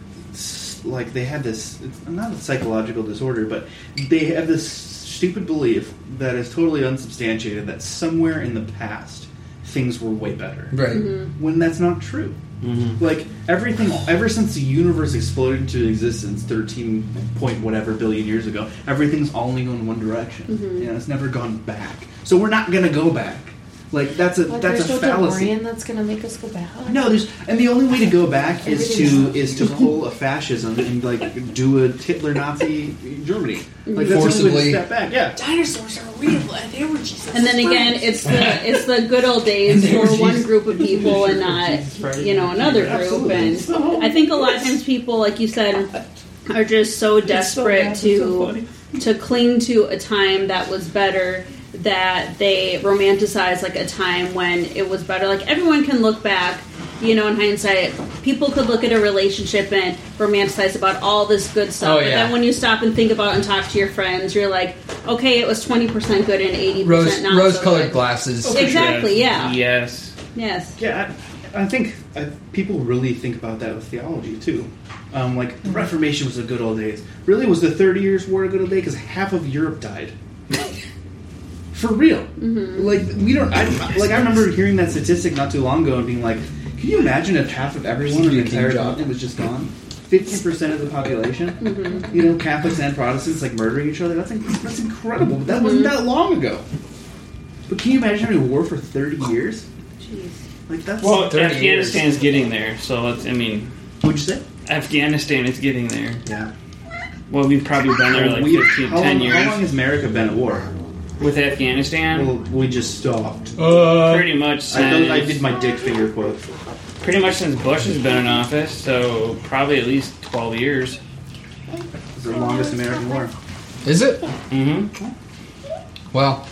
C: like they have this it's not a psychological disorder, but they have this stupid belief that is totally unsubstantiated that somewhere in the past things were way better.
H: Right.
C: When that's not true.
F: Mm-hmm.
C: Like everything, ever since the universe exploded into existence, thirteen point whatever billion years ago, everything's only going one direction. You know, it's never gone back. So we're not gonna go back. Like that's a
E: But
C: that's
E: there's
C: a
E: no
C: fallacy.
E: DeLorean that's going to make us go back.
C: No, there's and the only way to go back is to is to pull a fascism and like do a Hitler Nazi Germany. Like that's the only way
H: Forcibly.
C: to step back. Yeah.
G: Dinosaurs are real. They were just.
B: And then again, it's the it's the good old days for one group of people and not you know another group. And I think a lot of times people, like you said, are just so desperate to to cling to a time that was better that they romanticize like a time when it was better. Like everyone can look back, you know, in hindsight, people could look at a relationship and romanticize about all this good stuff.
H: Oh,
B: But
H: yeah.
B: then when you stop and think about and talk to your friends, you're like, okay, it was twenty percent good and eighty percent not
H: rose
B: so
H: colored
B: good.
H: glasses.
B: Exactly. Yeah.
F: Yes.
B: Yes.
C: Yeah, I, I think I, people really think about that with theology too. Um, like the Reformation was the good old days. Really, was the Thirty Years' War a good old day? Because half of Europe died. For real, mm-hmm. like we don't. I, like I remember hearing that statistic not too long ago and being like, "Can you imagine if half of everyone in the
H: Be a king
C: entire
H: job.
C: continent was just gone? Fifty percent of the population, mm-hmm. you know, Catholics and Protestants like murdering each other. That's inc- that's incredible. But that wasn't mm-hmm. that long ago. But can you imagine having a war for 30 years?
B: Jeez.
C: Like that's
F: Well,
C: Afghanistan
F: is getting there, so it's, I mean,
C: What'd you say?
F: Afghanistan is getting there.
C: Yeah.
F: Well, we've probably been there like
C: We-
F: 15,
C: how
F: 10
C: long,
F: years
C: How long has America been at war?
F: With Afghanistan.
C: Well, we just stopped.
F: pretty much
C: I,
F: since,
C: I did my dick finger quote.
F: pretty much since Bush has been in office, so probably at least 12 years.
C: It's the longest American war.
H: Is it?
F: hmm
H: Well,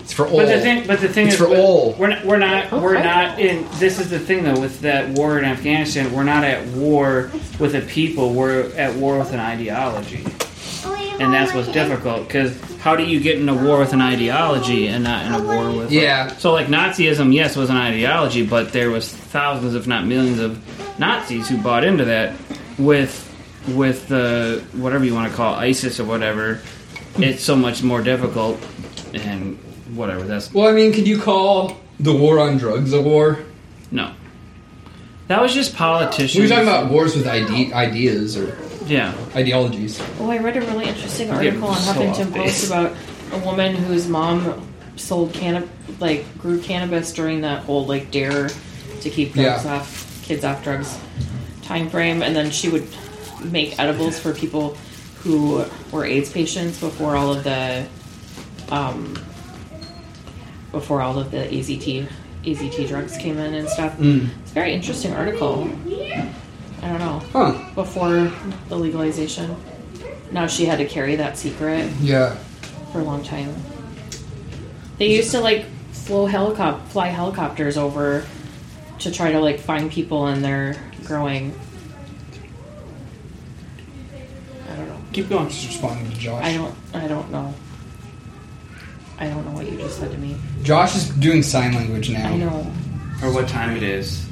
H: it's for all.
F: But the thing, but the thing
H: It's
F: is,
H: for
F: we're-
H: all.
F: We're not, we're not, we're not in. This is the thing, though, with that war in Afghanistan, we're not at war with a people. We're at war with an ideology, and that's what's difficult. Because how do you get in a war with an ideology and not in a war with?
H: Yeah.
F: So, like Nazism, yes, was an ideology, but there was thousands, if not millions, of Nazis who bought into that. With with the whatever you want to call it, ISIS or whatever, it's so much more difficult. And whatever that's
H: Well, I mean, could you call the war on drugs a war?
F: No. That was just politicians.
H: We were talking about wars with ide- ideas or
F: Yeah.
H: ideologies.
E: Oh, I read a really interesting article on
F: so
E: Huffington. Post about a woman whose mom sold cannabis, like grew cannabis during that whole like dare to keep drugs
H: Yeah.
E: off kids off drugs time frame, and then she would make edibles for people who were AIDS patients before all of the um, before all of the AZT AZT drugs came in and stuff.
H: Mm.
E: It's a very interesting article. I don't know
H: Huh.
E: before the legalization. Now she had to carry that secret
H: Yeah.
E: for a long time. They used to like flow helicop fly helicopters over to try to like find people and they're growing. I don't know.
F: Keep going.
H: Just responding to Josh.
E: I don't. I don't know. I don't know what you just said to me.
H: Josh is doing sign language now.
E: I know.
F: Or what time it is.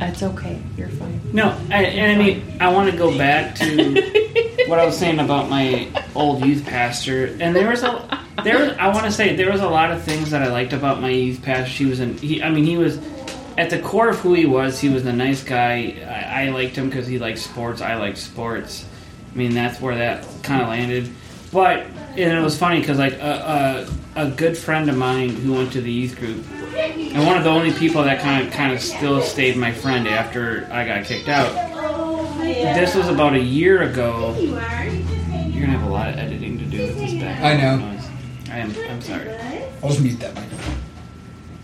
E: It's okay. You're fine.
F: No, I, and I mean, I want to go back to what I was saying about my old youth pastor. And there was a, there was, I want to say, there was a lot of things that I liked about my youth pastor. He was an, he, I mean, he was, at the core of who he was, he was a nice guy. I, I liked him because he liked sports. I liked sports. I mean, that's where that kind of landed. But and it was funny because like a, a a good friend of mine who went to the youth group, and one of the only people that kind of kind of still stayed my friend after I got kicked out. This was about a year ago. You're gonna have a lot of editing to do with this background
H: I know.
F: noise. I am. I'm sorry.
H: I'll just mute that microphone.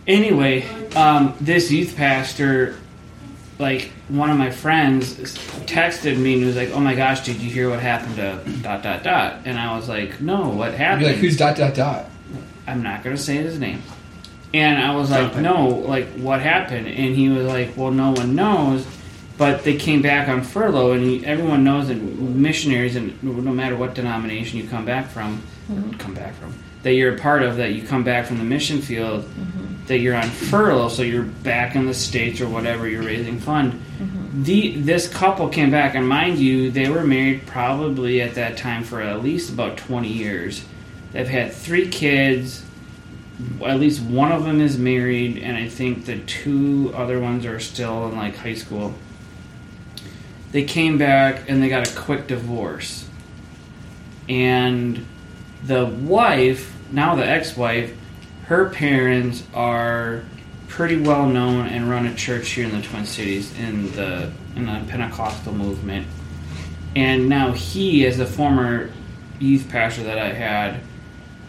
F: Anyway, um, this youth pastor, like one of my friends, texted me and was like, "Oh my gosh, did you hear what happened to dot dot dot?" And I was like, "No, what happened?"
H: like, who's dot dot dot?
F: I'm not gonna say his name. And I was like, no, like what happened? And he was like, well, no one knows. But they came back on furlough, and he, everyone knows that missionaries, and no matter what denomination you come back from, mm-hmm. come back from, that you're a part of, that you come back from the mission field, mm-hmm. that you're on furlough, so you're back in the states or whatever, you're raising fund. Mm-hmm. The this couple came back, and mind you, they were married probably at that time for at least about 20 years. They've had three kids. At least one of them is married, and I think the two other ones are still in like high school. They came back and they got a quick divorce. And the wife, now the ex wife, her parents are pretty well known and run a church here in the Twin Cities in the in the Pentecostal movement. And now he, as a former youth pastor that I had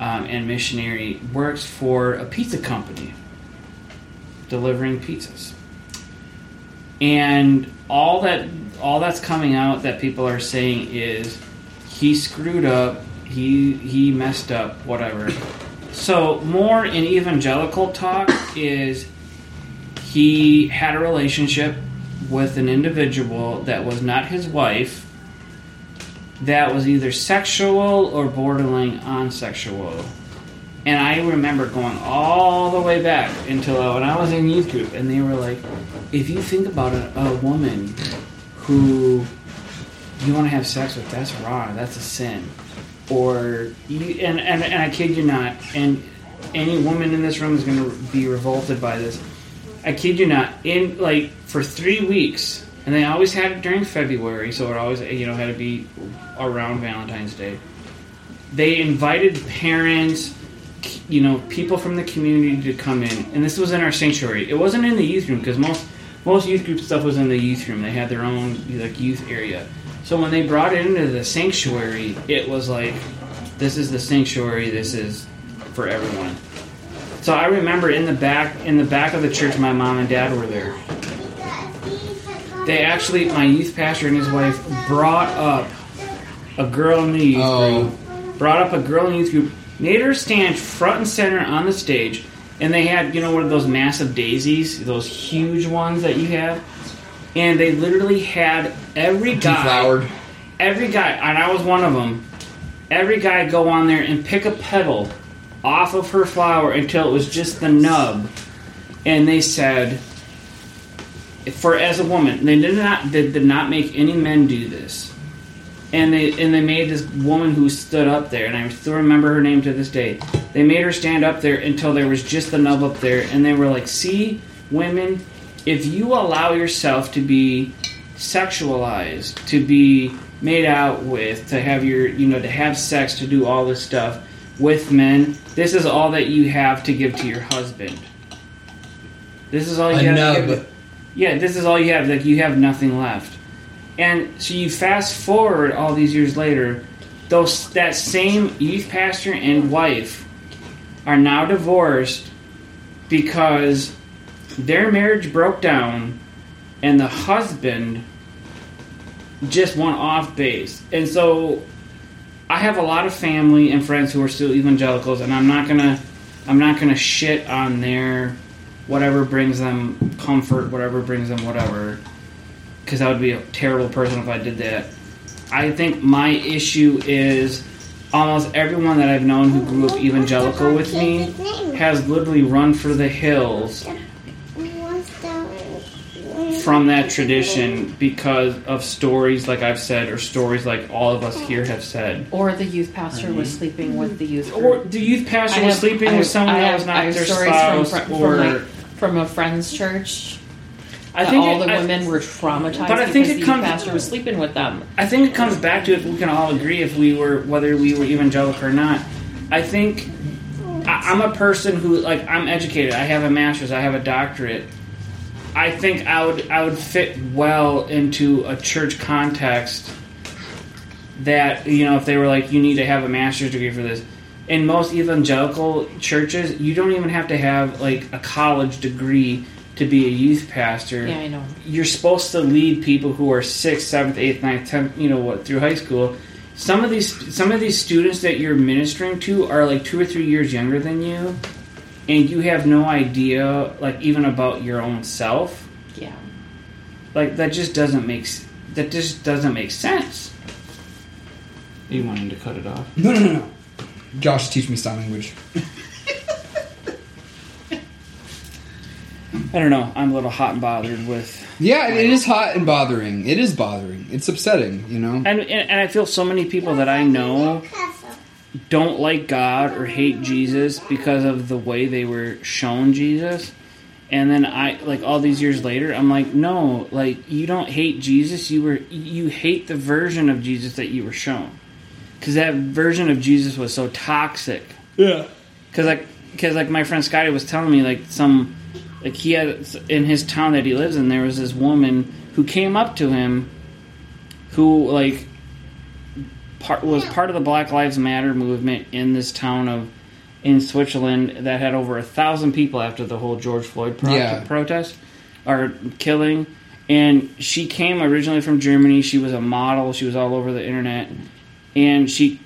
F: um, and missionary, works for a pizza company delivering pizzas. And all that all that's coming out that people are saying is he screwed up, he he messed up, whatever. So more in evangelical talk is he had a relationship with an individual that was not his wife that was either sexual or borderline on sexual. And I remember going all the way back until when I was in youth group, and they were like, if you think about a, a woman who you want to have sex with, that's wrong, that's a sin. Or, you, and, and, and I kid you not, and any woman in this room is going to be revolted by this. I kid you not, in like for three weeks, and they always had it during February, so it always, you know, had to be around Valentine's Day. They invited parents, you know people from the community to come in, and this was in our sanctuary. It wasn't in the youth room because most most youth group stuff was in the youth room. They had their own like youth area. So when they brought it into the sanctuary, it was like, this is the sanctuary. This is for everyone. So I remember in the back in the back of the church, my mom and dad were there. They actually, my youth pastor and his wife brought up a girl in the youth
H: Oh.
F: group, brought up a girl in the youth group, made her stand front and center on the stage, and they had, you know, one of those massive daisies, those huge ones that you have, and they literally had every guy,
H: Deflowered.
F: every guy, and I was one of them. Every guy go on there and pick a petal off of her flower until it was just the nub, and they said, for as a woman, they did not they did not make any men do this, and they and they made this woman who stood up there, and I still remember her name to this day. They made her stand up there until there was just the nub up there, and they were like, "See, women, if you allow yourself to be sexualized, to be made out with, to have your you know to have sex, to do all this stuff with men, this is all that you have to give to your husband." This is all you have to give. To- yeah, this is all you have. Like you have nothing left. And so you fast forward all these years later, those that same youth pastor and wife are now divorced because their marriage broke down and the husband just went off base. And so I have a lot of family and friends who are still evangelicals and I'm not gonna I'm not gonna shit on their whatever brings them comfort, whatever brings them whatever, because I would be a terrible person if I did that. I think my issue is almost everyone that I've known who grew up evangelical with me has literally run for the hills from that tradition because of stories like I've said or stories like all of us here have said.
E: Or the youth pastor was sleeping with the youth group.
F: Or the youth pastor
E: I
F: was sleeping
E: I
F: with someone
E: I
F: that was not
E: have
F: their spouse
E: from, from,
F: or
E: from, my, from a friend's church.
F: I think
E: all
F: it-
E: the
F: I-
E: women were traumatized
F: But I think it comes-
E: pastor was sleeping with them.
F: I think it comes back to if we can all agree if we were whether we were evangelical or not. I think I, I'm a person who like I'm educated. I have a master's. I have a doctorate. I think I would I would fit well into a church context. That you know, if they were like, you need to have a master's degree for this. In most evangelical churches, you don't even have to have like a college degree to be a youth pastor
E: Yeah, I know.
F: you're supposed to lead people who are sixth, seventh, eighth, ninth, tenth, you know what, through high school. Some of these some of these students that you're ministering to are like two or three years younger than you, and you have no idea, like even about your own self.
E: Yeah.
F: Like that just doesn't make that just doesn't make sense. You wanting to cut it off?
H: No, no, no, no. Josh, teach me sign language.
F: I don't know. I'm a little hot and bothered with
H: Yeah, it is hot and bothering. It is bothering. It's upsetting, you know?
F: and, and and I feel so many people that I know don't like God or hate Jesus because of the way they were shown Jesus. And then I like all these years later, I'm like, no, like you don't hate Jesus. You were you hate the version of Jesus that you were shown, because that version of Jesus was so toxic.
H: Yeah.
F: Because like because like my friend Scotty was telling me like some like he had in his town that he lives in there was this woman who came up to him who like part was part of the Black Lives Matter movement in this town of in Switzerland that had over a thousand people after the whole George Floyd pro-
H: Yeah.
F: protest or killing. And she came originally from Germany. She was a model. She was all over the internet, and she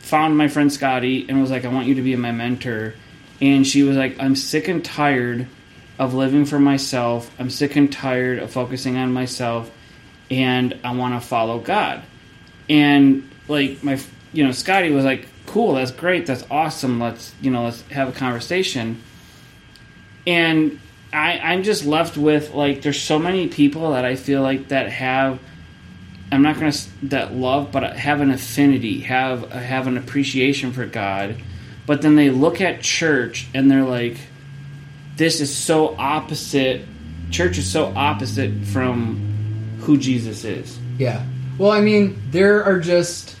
F: found my friend Scotty and was like, "I want you to be my mentor." And she was like, "I'm sick and tired of living for myself. I'm sick and tired of focusing on myself, and I want to follow God." And like my, you know, Scotty was like, "Cool, that's great, that's awesome. Let's, you know, let's have a conversation." And I, I'm just left with like, there's so many people that I feel like that have I'm not going to that love, but have an affinity, have have an appreciation for God, but then they look at church and they're like, "This is so opposite. Church is so opposite from who Jesus is."
H: Yeah. Well, I mean, there are just.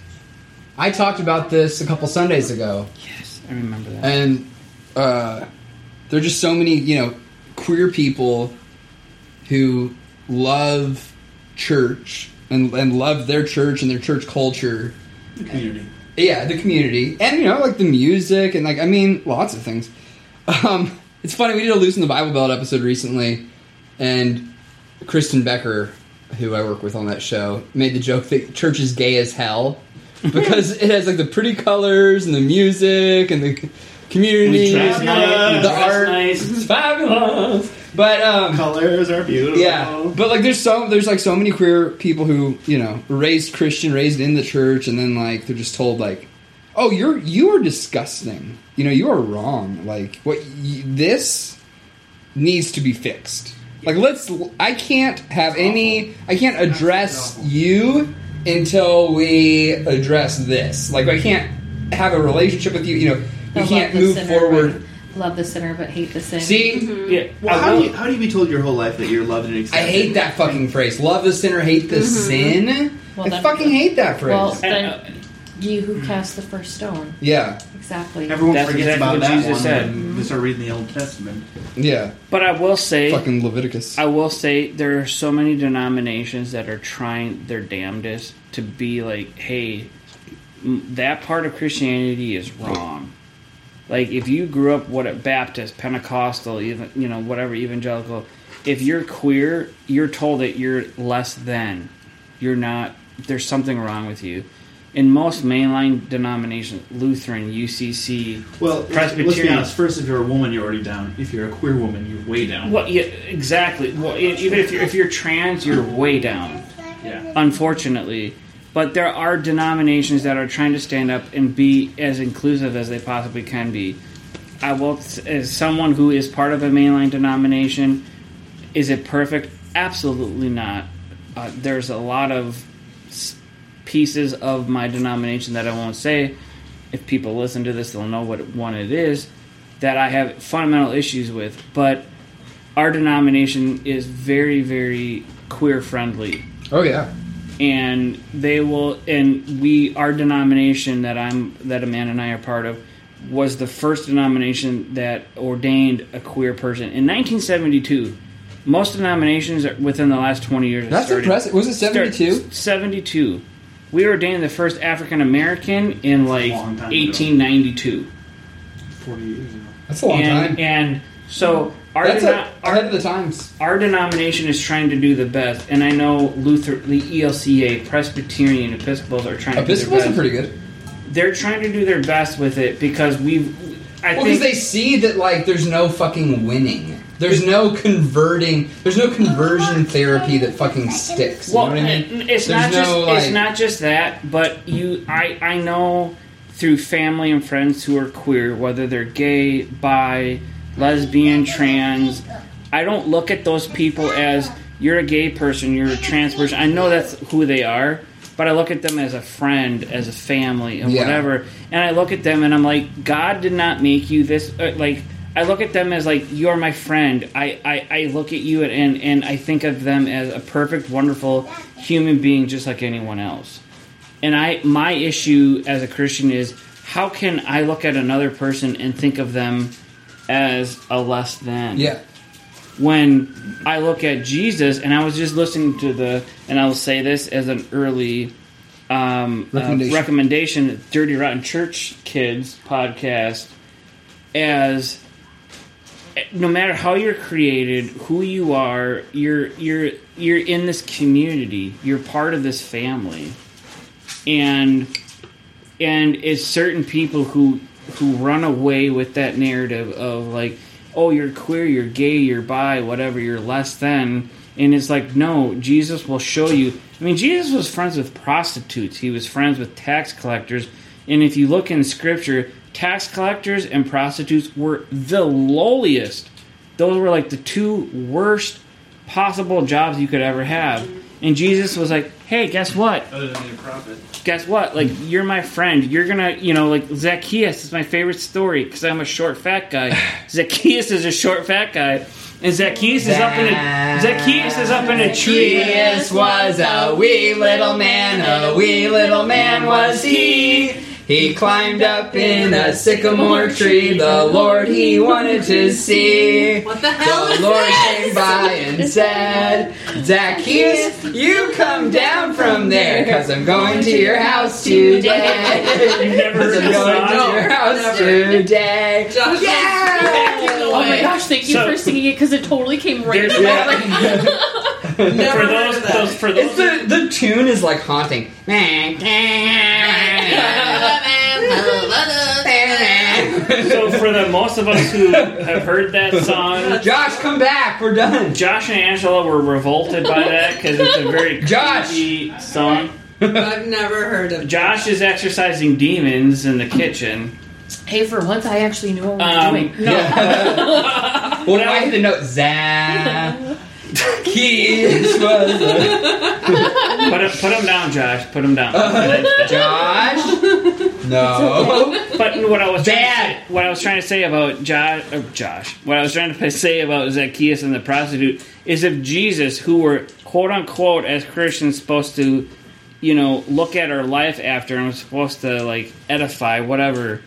H: I talked about this a couple Sundays ago.
F: Yes, I remember that.
H: and uh, there are just so many you know queer people who love church and, and love their church and their church culture.
C: The community.
H: yeah the community. And you know like the music and like i mean lots of things. Um, it's funny we did a loosen the bible belt episode recently and kristen becker who i work with on that show made the joke that church is gay as hell because it has like the pretty colors and the music and the c- community
F: Dress nice,
H: the
F: dress
H: art.
F: nice.
H: it's fabulous but um
C: Colors are beautiful.
H: yeah, but like there's so there's like so many queer people who you know raised Christian, raised in the church, and then like they're just told like, oh you're you are disgusting. You know you are wrong. Like what y- this needs to be fixed. Like let's I can't have any I can't address you until we address this. Like I can't have a relationship with you. You know you can't move forward.
E: but- Love the sinner, but hate the sin.
H: See. Mm-hmm.
F: Yeah,
C: Well, how
F: will-
C: do, you, how do you be told your whole life that you're loved and accepted?
H: I hate that fucking phrase. Love the sinner, hate the mm-hmm. sin.
E: Well,
H: I
E: then-
H: fucking hate that phrase.
E: Well, then you who cast the first stone.
H: yeah,
E: Exactly.
C: Everyone
F: That's
C: forgets
F: exactly
C: about
F: what
C: that
F: Jesus
C: one
F: said.
C: when they start reading the Old Testament.
H: yeah.
F: but I will say,
H: Fucking Leviticus.
F: I will say there are so many denominations that are trying their damnedest to be like, hey, that part of Christianity is wrong. Like if you grew up what a Baptist, Pentecostal, even you know whatever evangelical, if you're queer, you're told that you're less than. You're not. There's something wrong with you. In most mainline denominations, Lutheran, UCC,
C: Well, let's be honest. First, if you're a woman, you're already down. If you're a queer woman, you're way down.
F: Well, yeah, exactly. Well, even if you're if you're trans, you're way down.
C: Yeah.
F: Unfortunately, but there are denominations that are trying to stand up and be as inclusive as they possibly can be. I will, as someone who is part of a mainline denomination, is it perfect? Absolutely not. Uh, there's a lot of pieces of my denomination that I won't say. If people listen to this, they'll know what one it is that I have fundamental issues with. But our denomination is very, very queer friendly
H: oh yeah.
F: And they will and we our denomination that i'm that amanda and i are part of was the first denomination that ordained a queer person in 1972 most denominations are within the last 20 years
H: That's
F: started-
H: impressive. Was it 72?
F: 72 we ordained the first african american in like
C: Long time ago.
F: 1892
C: Forty years ago.
H: That's a long
F: and
H: time.
F: and so our,
H: That's
F: deno-
H: a, ahead of the times.
F: our denomination is trying to do the best, and I know Luther, the ELCA, Presbyterian, Episcopals are trying to do
H: Episcopals
F: their
H: are
F: best.
H: pretty good.
F: They're trying to do their best with it because we've. I
H: Well, because they see that like there's no fucking winning. There's no converting. There's no conversion therapy that fucking sticks. You
F: well,
H: know what I mean?
F: it's
H: There's
F: not just
H: no,
F: it's not just that, but you, I, I know through family and friends who are queer, whether they're gay, bi, lesbian, trans. I don't look at those people as you're a gay person, you're a trans person. I know that's who they are, but I look at them as a friend, as a family, and
H: Yeah.
F: whatever. And I look at them and I'm like, God did not make you this. Uh, like, I look at them as like you're my friend. I, I, I look at you and, and and I think of them as a perfect, wonderful human being, just like anyone else. And I, my issue as a Christian is how can I look at another person and think of them as a less than?
H: Yeah.
F: when I look at Jesus, and I was just listening to the, and I will say this as an early um,
H: Recommendation.
F: uh, recommendation, Dirty Rotten Church Kids podcast, as no matter how you're created, who you are, you're you're you're in this community. You're part of this family, and and it's certain people who who run away with that narrative of like, oh, you're queer, you're gay, you're bi, whatever, you're less than, and it's like, no, Jesus will show you. I mean, Jesus was friends with prostitutes. He was friends with tax collectors, and if you look in Scripture, tax collectors and prostitutes were the lowliest. Those were like the two worst possible jobs you could ever have. And Jesus was like, hey, guess what?
C: Other than being a prophet.
F: guess what? Like, you're my friend. You're gonna, you know, like Zacchaeus is my favorite story because I'm a short, fat guy. Zacchaeus is a short, fat guy, and Zacchaeus is up in a Zacchaeus is up in a tree.
H: Zacchaeus was a wee little man, a wee little man was he. He climbed up in a sycamore tree. The Lord he wanted to see.
G: What the hell
H: The
G: is
H: Lord
G: this?
H: came by and said, Zacchaeus, you come down from there, cause I'm going to your house today.
F: never
H: Cause I'm going to your house today.
G: Josh,
H: Yeah!
E: Oh my gosh, thank you
F: So-
E: for singing it because it totally came right
F: There's-
E: to
H: Yeah.
G: Never
F: for
G: heard
F: those,
G: of that.
F: those for those
H: It's the the tune is like haunting.
F: so for the most of us who have heard that song,
H: Josh, come back. We're done.
F: Josh and Angela were revolted by that because it's a very
H: Josh!
F: creepy song.
G: I've never heard of
F: Josh is exercising demons in the kitchen.
E: Hey, for once, I actually knew what we were
F: Um,
E: doing.
F: no,
H: Well, now I have the note Zacchaeus was a
F: put him, put him down, Josh. Put him down.
H: Josh. No.
F: But what I was trying
H: Dad!
F: to say, what I was trying to say about Josh, or Josh, what I was trying to say about Zacchaeus and the prostitute is if Jesus, who were quote unquote as Christians supposed to, you know, look at our life after and was supposed to like edify whatever.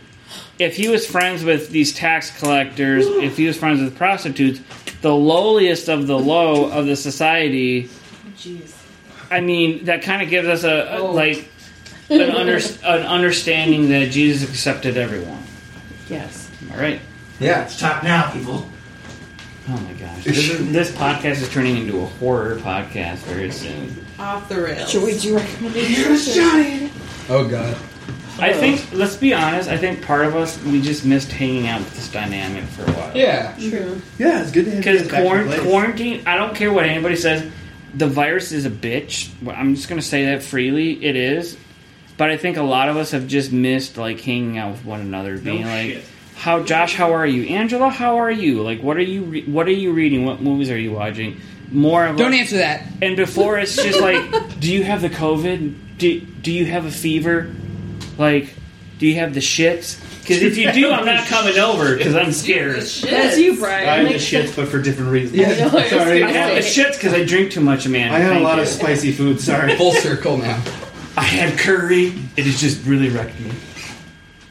F: If he was friends with these tax collectors, if he was friends with prostitutes, the lowliest of the low of the society,
E: Jeez.
F: I mean, that kind of gives us a, a-
E: Oh.
F: like an, under, an understanding that Jesus accepted everyone.
E: Yes.
F: All right.
H: Yeah.
J: it's top now, people.
F: Oh my gosh, this, is, this podcast is turning into a horror podcast very soon.
G: off the rails.
E: Should we do recommendations?
H: Oh God.
F: I think, let's be honest, I think part of us we just missed hanging out with this dynamic for a while.
H: Yeah. True. Mm-hmm.
C: Yeah, it's good to have
F: Because
C: you
F: quarant- quarantine, I don't care what anybody says, the virus is a bitch. I'm just going to say that freely. It is. But I think a lot of us have just missed like hanging out with one another, being like,
J: shit.
F: "How, Josh? How are you? Angela? How are you? Like, what are you? Re- what are you reading? What movies are you watching? More of
H: Don't
F: like-
H: answer that.
F: And before it's just like, do you have the COVID? Do Do you have a fever? Like, do you have the shits? Because if you do, I'm not coming over because I'm scared.
B: That's you, Brian.
C: I have the
B: Like,
C: shits, but for different reasons.
H: Yeah.
E: I was
C: Sorry.
F: I have the shits because I drink too much, man.
C: I had a
F: Thank
C: lot
F: you.
C: of spicy food. Sorry.
H: Full circle now.
F: I had curry. It has just really wrecked me.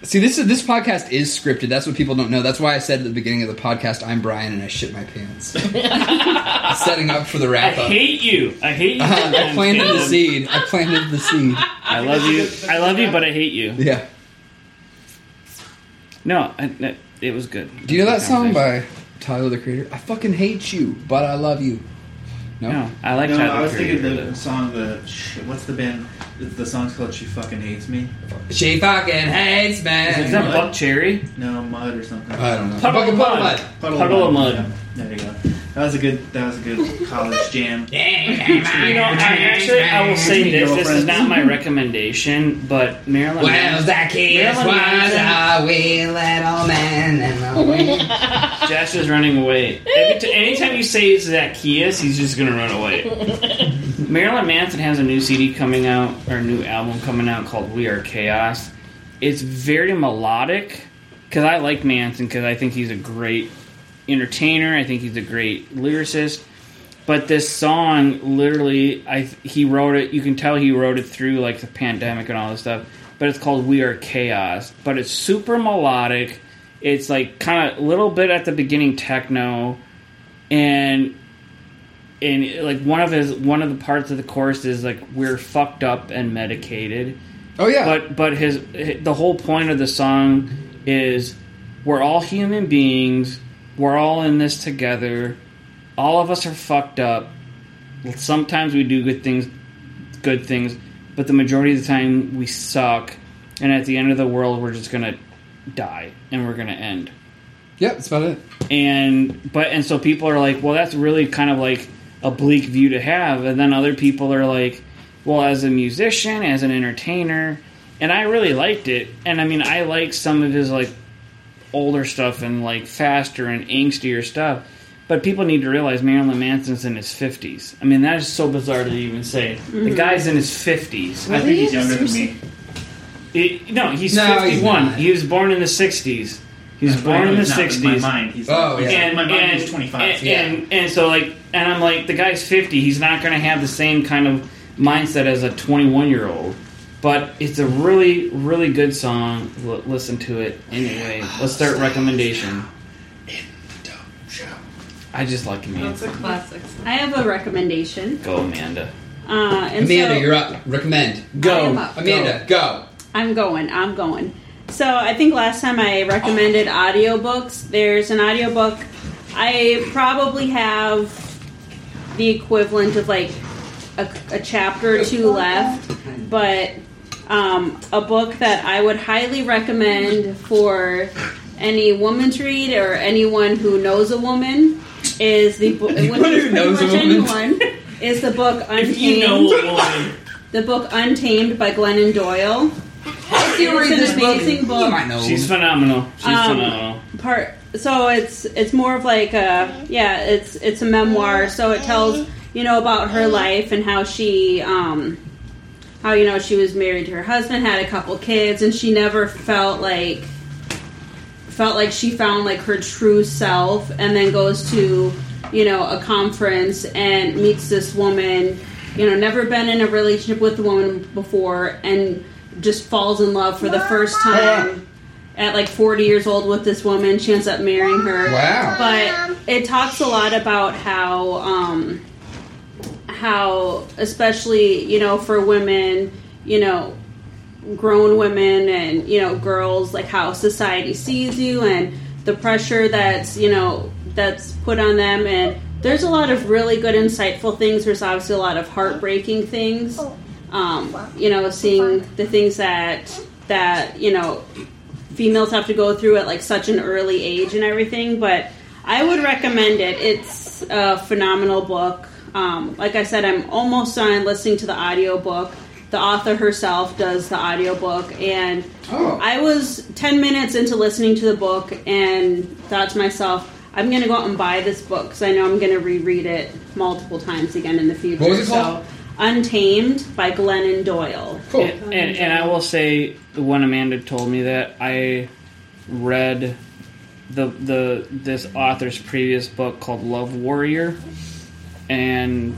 H: See, this is this podcast is scripted. That's what people don't know. That's why I said at the beginning of the podcast, "I'm Brian and I shit my pants." Setting up for the
F: I
H: wrap up.
F: I hate you. I hate you. Uh-huh.
H: I planted the seed. I planted the seed.
F: I love you. I love you, but I hate you.
H: Yeah.
F: No, I, I- it was good.
H: Do you know that song by Tyler the Creator? I fucking hate you, but I love you. No.
F: No, I like
J: No,
F: Tyler
J: I was
F: Creator,
J: thinking the
F: though.
J: song. The shit, what's the band? The, the song's called "She Fucking Hates Me."
H: She fucking hates me.
F: Is that Buckcherry?
J: No, Mudd or something.
H: I don't know.
F: Puddle of
H: Mudd. Puddle,
J: Puddle
F: of Mudd.
J: Yeah, there you go. That was a good. That was a good college jam.
F: You know, I actually I will say this. This is not my recommendation, but Marilyn.
H: Well,
F: Manson-
H: Zacchaeus was
F: Marilyn
H: a wee little man and a wee.
F: Josh is running away. Every t- anytime you say Zacchaeus, he's just gonna run away. Marilyn Manson has a new CD coming out, a new album coming out called "We Are Chaos." It's very melodic because I like Manson because I think he's a great entertainer. I think he's a great lyricist. But this song, literally, I he wrote it. You can tell he wrote it through like the pandemic and all this stuff. But it's called "We Are Chaos." But it's super melodic. It's like kind of a little bit at the beginning techno, and and like one of his one of the parts of the chorus is like we're fucked up and medicated.
H: Oh yeah.
F: But but his the whole point of the song is we're all human beings. We're all in this together. All of us are fucked up. Sometimes we do good things, good things, but the majority of the time we suck. And at the end of the world, we're just gonna die and we're gonna end.
H: yeah, that's about it.
F: And but and so people are like, well, that's really kind of like a bleak view to have. And then other people are like, well, as a musician, as an entertainer, and I really liked it. And I mean, I like some of his like older stuff and like faster and angstier stuff. But people need to realize Marilyn Manson's in his 50s. I mean, that is so bizarre to even say. The mm-hmm. guy's in his 50s.
J: I think he's younger than me.
F: It- no, he's
H: No,
F: 51.
H: not.
F: he was born in the 60s. He was born in the 60s.
J: My mind. He's
H: Oh,
J: he's-
H: yeah.
F: And,
J: my mind
F: and,
J: is 25.
F: And,
H: yeah.
F: and, and so like, and I'm like, the guy's 50. He's not going to have the same kind of mindset as a 21 year old. But it's a really, really good song. L- listen to it anyway. Let's start recommendation. I just like
G: That's
F: Amanda.
G: a classic.
B: I have a recommendation.
F: Go, Amanda.
B: Uh, and
H: Amanda,
B: so,
H: you're up. Recommend.
B: I am up.
H: Amanda, go.
B: I'm going. I'm going. So I think last time I recommended audiobooks. There's an audiobook. I probably have the equivalent of like a, a chapter or two left, but um, a book that I would highly recommend for any woman to read or anyone who knows a woman is the book.
H: Anyone who knows a woman.
B: anyone is the book Untamed.
F: You know
B: The book Untamed by Glennon Doyle.
H: If you read this
B: amazing book.
H: you might know.
F: she's phenomenal. She's
B: Um,
F: phenomenal.
B: part so it's it's more of like a yeah it's it's a memoir so it tells you know about her life and how she um how you know she was married to her husband had a couple kids and she never felt like felt like she found like her true self and then goes to you know a conference and meets this woman you know never been in a relationship with a woman before and just falls in love for the first time at like 40 years old with this woman. She ends up marrying her.
H: Wow.
B: but it talks a lot about how um how especially you know for women you know grown women and you know girls like how society sees you and the pressure that's you know that's put on them. And there's a lot of really good insightful things. There's obviously a lot of heartbreaking things um, you know seeing the things that that you know females have to go through at like such an early age and everything but i would recommend it. It's a phenomenal book. Um, like i said i'm almost done listening to the audiobook. The author herself does the audiobook and
H: Oh.
B: i was 10 minutes into listening to the book and thought to myself i'm going to go out and buy this book because i know i'm going to reread it multiple times again in the future
H: What was it called?
B: so untamed by glennon doyle
H: Cool.
F: And, and, and I will say, when Amanda told me that, I read the the this author's previous book called Love Warrior, and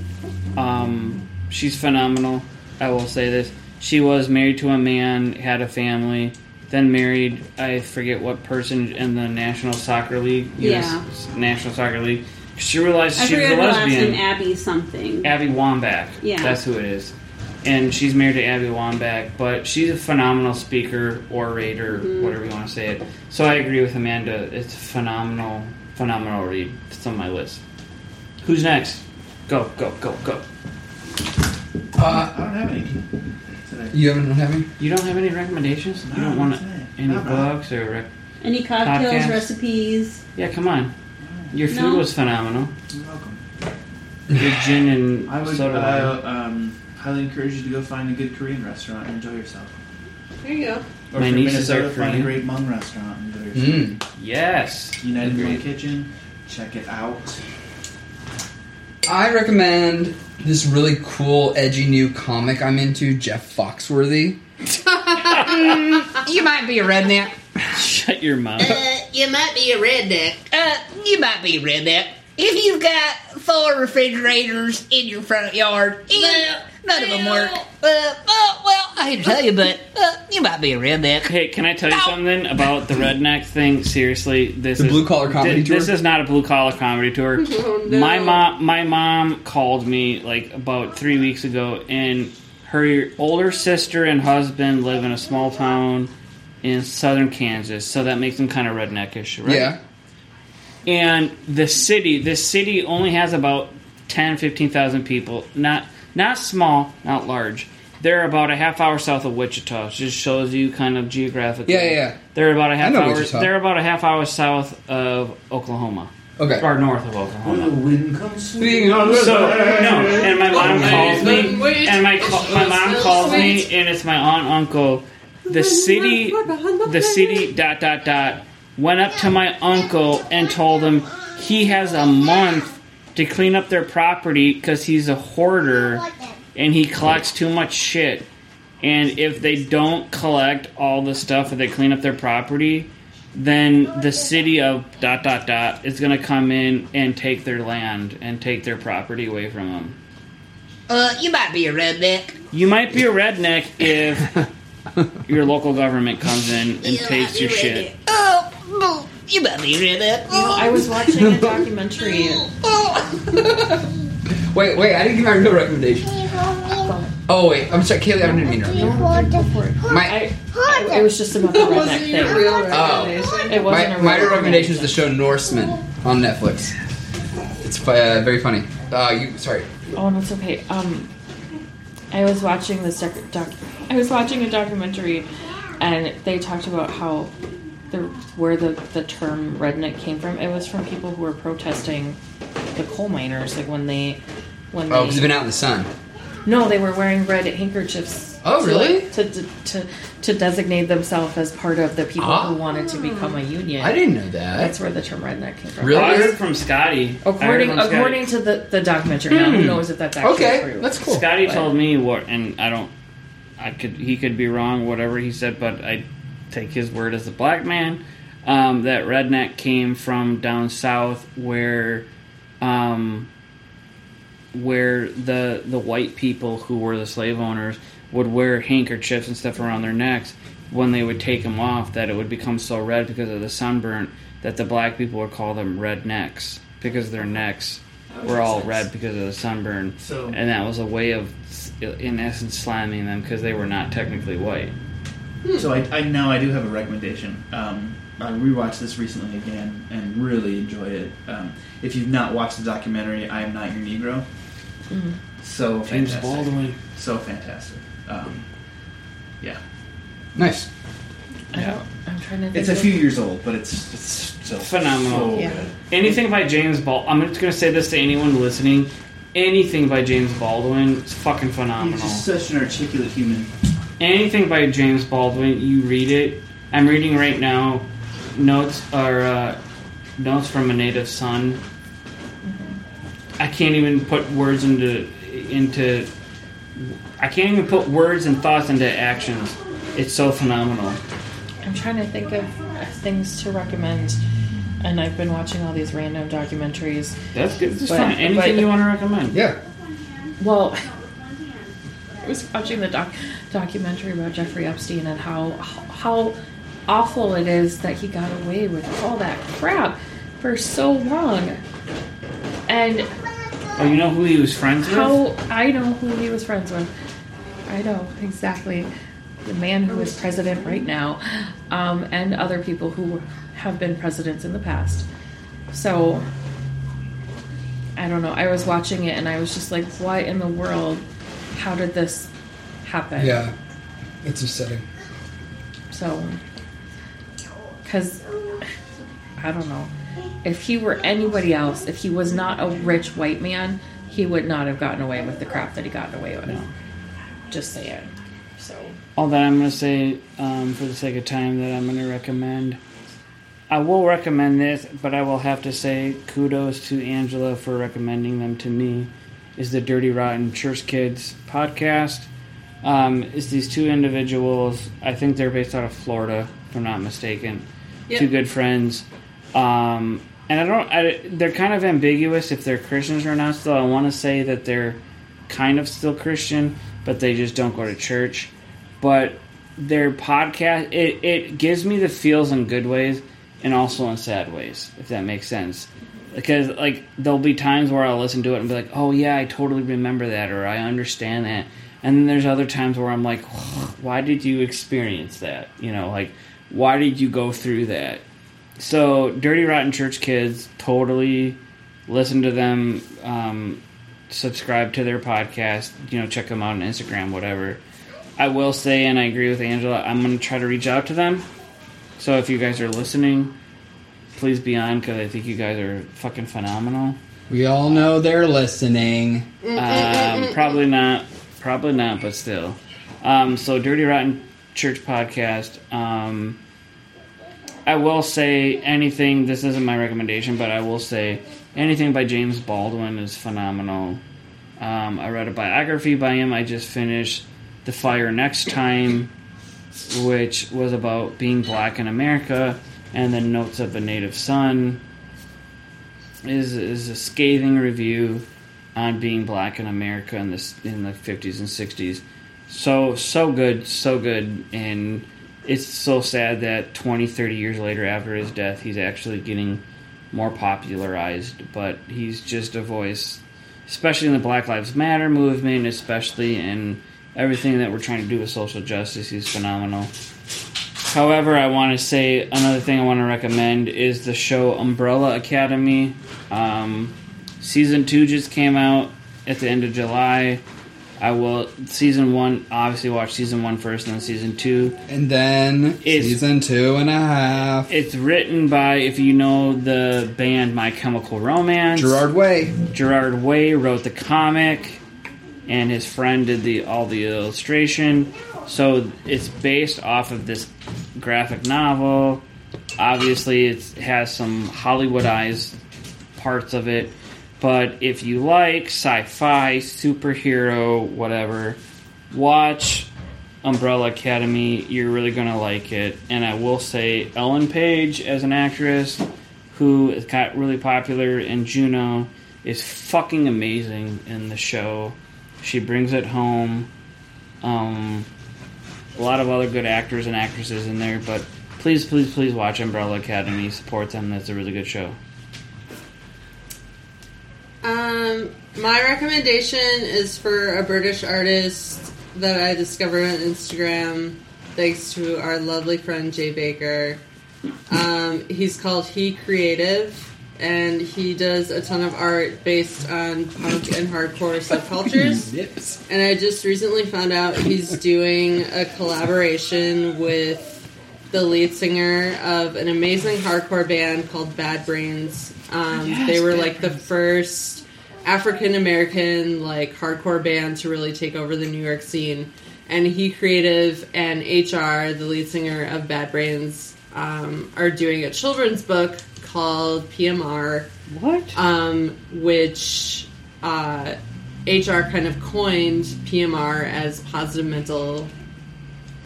F: um, she's phenomenal. I will say this: she was married to a man, had a family, then married. I forget what person in the National Soccer League, US National Soccer League. She realized
B: i
F: she was a
B: her last
F: lesbian.
B: abby something
F: Abby Wambach.
B: Yeah.
F: That's who it is. And she's married to Abby Wambach, but she's a phenomenal speaker, orator,
B: Mm-hmm.
F: whatever you want to say it. So I agree with Amanda. It's a phenomenal, phenomenal read. It's on my list. Who's next? Go, go, go, go.
H: Uh,
J: I don't have any today.
H: you haven't have any?
F: You don't have any recommendations? You don't want any books or rec-
B: any cocktails
F: Podcast.
B: recipes
F: Yeah, come on. Your food
B: No.
F: was phenomenal.
J: You're welcome.
F: Your gin and
J: I would
F: soda water.
J: uh, um, highly encourage you to go find a good Korean restaurant and enjoy yourself.
G: There you go.
J: Or
F: My
J: if you're in
F: nieces are
J: Minnesota, find a
F: Korean.
J: great Hmong restaurant and enjoy yourself.
H: Mm.
F: Yes.
J: United
F: Agreed.
J: Hmong Kitchen, check it out.
H: I recommend this really cool, edgy new comic I'm into, Jeff Foxworthy. you might be a redneck.
F: Shut your mouth.
K: You might be a redneck. Uh, you might be a redneck. If you've got four refrigerators in your front yard, and none of them work. Uh, oh, well, I hate to tell you, but uh, you might be a redneck.
F: Hey, can I tell you something about the redneck thing? Seriously, this
H: The
F: is
H: blue collar comedy
F: thi- This
H: tour?
F: is not a blue collar comedy tour.
G: Oh, no.
F: My mom, my mom called me like about three weeks ago, and her older sister and husband live in a small town in southern Kansas, so that makes them kind of redneckish, right?
H: Yeah.
F: and the city this city only has about 10 15,000 people not not small not large they're about a half hour south of Wichita It just shows you kind of geographically
H: Yeah, yeah, yeah.
F: they're about a half
H: know
F: hour
H: Wichita.
F: they're about a half hour south of Oklahoma
H: Okay.
F: or north of Oklahoma
J: wind comes
F: so no, and my mom calls me, and my my mom calls me, and it's my aunt uncle. The city, the city dot dot dot went up to my uncle and told him he has a month to clean up their property because he's a hoarder and he collects too much shit. And if they don't collect all the stuff and they clean up their property, then the city of dot dot dot is going to come in and take their land and take their property away from them.
K: Uh, you might be a redneck.
F: You might be a redneck if your local government comes in and takes your shit.
K: Oh, oh, you might be a redneck.
E: You know, I was watching a documentary.
H: Wait, wait, I didn't give my real recommendation. Oh wait, I'm sorry, Kaylee, I didn't mean to. My
E: I, I, it was just about the redneck thing.
H: oh,
E: It wasn't
H: my,
E: a
H: my
E: real
H: recommendation is the show Norsemen on Netflix. It's uh, very funny. Uh, you sorry.
E: Oh, no, it's okay. Um, I was watching this doc, doc. I was watching a documentary, and they talked about how the where the the term redneck came from. It was from people who were protesting the coal miners, like when they when
H: Oh,
E: they
H: because you've been out in the sun.
E: no, they were wearing red handkerchiefs.
H: Oh,
E: to,
H: really?
E: To, to to to designate themselves as part of the people
H: Ah.
E: who wanted to become a union.
H: I didn't know that.
E: That's where the term redneck came from.
H: Really?
F: I heard from Scotty. I heard
E: According
F: from Scotty.
E: according to the, the documentary, now who
F: Hmm.
E: knows if that's actually
H: Okay,
E: true?
H: that's cool.
F: Scotty
E: But-
F: told me what, and I don't. I could. He could be wrong. Whatever he said, but I take his word as a black man. Um, that redneck came from down south, where, um, where the the white people who were the slave owners would wear handkerchiefs and stuff around their necks. When they would take them off, that it would become so red because of the sunburn that the black people would call them rednecks because their necks were all red because of the sunburn,
J: So-
F: and that was a way of, in essence, slamming them because they were not technically white.
J: So I, I know I do have a recommendation. Um, I rewatched this recently again and really enjoyed it. Um, if you've not watched the documentary, I am not your Negro. So
F: James
J: fantastic.
F: Baldwin.
J: So fantastic. Um, yeah,
H: Nice.
E: Yeah. I'm trying to. Think
J: it's a few years old, but it's it's still
F: Phenomenal.
J: So
E: Yeah.
J: good.
F: Anything by James Baldwin. I'm just gonna say this to anyone listening. Anything by James Baldwin is fucking phenomenal.
J: He's
F: phenomenal.
J: just such an articulate human.
F: anything by James Baldwin, you read it. I'm reading right now notes are uh, notes from a native son. I can't even put words into into. I can't even put words and thoughts into actions. It's so phenomenal.
E: I'm trying to think of things to recommend, and I've been watching all these random documentaries.
F: That's good. That's
E: But-
F: fine. Anything
E: but-
F: you want to recommend?
H: Yeah.
E: Well, I was watching the doc- documentary about Jeffrey Epstein and how how awful it is that he got away with all that crap for so long, and
F: Oh, you know who he was friends with?
E: how I know who he was friends with. I know exactly the man who is president right now, um, and other people who have been presidents in the past. So I don't know. I was watching it and I was just like, why in the world? How did this happen?"
H: Yeah. It's upsetting.
E: So, because I don't know, if he were anybody else, if he was not a rich white man, he would not have gotten away with the crap that he got away with. Just saying. So,
F: all that I'm going to say um, for the sake of time that I'm going to recommend. I will recommend this, but I will have to say kudos to Angela for recommending them to me. Is the Dirty Rotten Church Kids podcast? Um, is these two individuals? I think they're based out of Florida, if I'm not mistaken. Two good friends, um, and I don't. I, they're kind of ambiguous if they're Christians or not. Still, I want to say that they're kind of still Christian, but they just don't go to church. But their podcast it, it gives me the feels in good ways and also in sad ways, if that makes sense. Because like there'll be times where I'll listen to it and be like, "Oh yeah, I totally remember that," or "I understand that," and then there's other times where I'm like, "Why did you experience that?" You know, like why did you go through that? So, Dirty Rotten Church Kids, totally listen to them, um, subscribe to their podcast, you know, check them out on Instagram, whatever. I will say, and I agree with Angela, I'm going to try to reach out to them. So, if you guys are listening, please be on because I think you guys are fucking phenomenal.
H: We all know they're listening.
F: Um, probably not. Probably not, but still. Um, so, Dirty Rotten Church podcast. Um, I will say anything. This isn't my recommendation, but I will say anything by James Baldwin is phenomenal. Um, I read a biography by him. I just finished The Fire Next Time, which was about being black in America, and then Notes of a Native Son is is a scathing review. on being black in America in this in the 50s and 60s. So so good, so good, and it's so sad that 20, 30 years later after his death, he's actually getting more popularized. But he's just a voice, especially in the Black Lives Matter movement, especially in everything that we're trying to do with social justice. He's phenomenal. However, I want to say another thing I want to recommend is the show Umbrella Academy. Um, season two just came out at the end of July. I will season one obviously watch season one first and then season two.
H: And then
F: It's-
H: season two and a half.
F: It's written by if you know the band My Chemical Romance.
H: Gerard Way.
F: Gerard Way wrote the comic, and his friend did the all the illustration. So it's based off of this graphic novel. Obviously, it has some Hollywoodized parts of it, but if you like sci-fi, superhero, whatever, watch Umbrella Academy. You're really gonna like it. And I will say, Ellen Page as an actress who got really popular in Juno is fucking amazing in the show. She brings it home. Um, a lot of other good actors and actresses in there, but please, please, please watch Umbrella Academy. Support them. That's a really good show.
G: Um, my recommendation is for a British artist that I discovered on Instagram, thanks to our lovely friend Jay Baker. Um, he's called He Creative, and he does a ton of art based on punk and hardcore subcultures.
H: Nips.
G: And I just recently found out he's doing a collaboration with the lead singer of an amazing hardcore band called Bad Brains. Um,
F: Yes,
G: they were
F: Bad
G: like the first African American like hardcore band to really take over the New York scene. And he creative and HR, the lead singer of Bad Brains, um, are doing a children's book called PMR
F: What?
G: um, which uh, HR kind of coined PMR as positive mental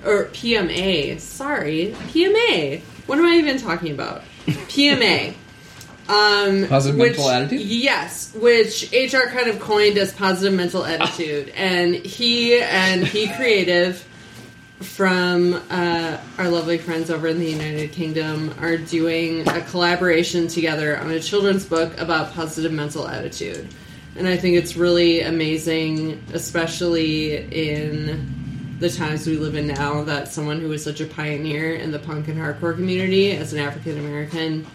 G: or PMA. Sorry, PMA. What am I even talking about? PMA. Um,
H: Positive
G: which-
H: mental attitude?
G: Yes, which HR kind of coined as positive mental attitude, and he and he creative from uh, our lovely friends over in the United Kingdom are doing a collaboration together on a children's book about positive mental attitude. And I think it's really amazing, especially in the times we live in now, that someone who was such a pioneer in the punk and hardcore community as an African American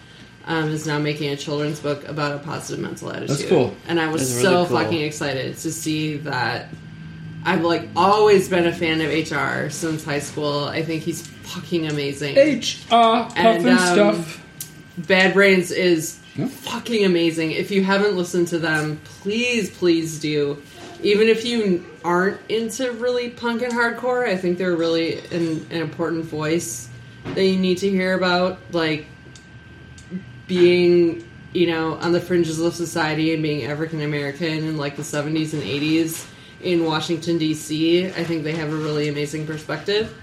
G: um, is now making a children's book about a positive mental attitude.
H: That's cool.
G: And I was
F: That's
G: so
F: really cool.
G: fucking excited to see that I've like always been a fan of HR since high school. I think he's fucking amazing.
H: H uh
G: And, um,
H: stuff.
G: Bad Brains is
H: Yeah.
G: fucking amazing. If you haven't listened to them, please, please do. Even if you aren't into really punk and hardcore, I think they're really an, an important voice that you need to hear about. Like being, you know, on the fringes of society and being African American in like the 70s and 80s in Washington, D.C. I think they have a really amazing perspective.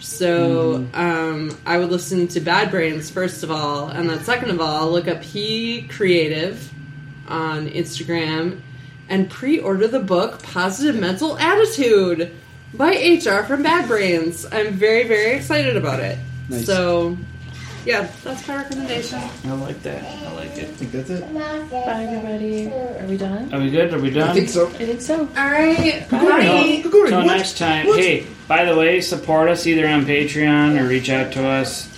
G: So um, I would listen to Bad Brains first of all, and then second of all, look up He Creative on Instagram and pre-order the book Positive Mental Attitude by HR from Bad Brains. I'm very very excited about it.
H: Nice.
G: So yeah, that's my recommendation.
F: I like that. I like it.
C: I think that's it.
E: Bye, everybody. Are we done?
F: Are we good? Are we done?
H: I think so.
E: I think so.
G: All right,
F: Bye.
C: Go to-
F: next time.
C: What?
F: Hey, by the way, support us either on Patreon or reach out to us.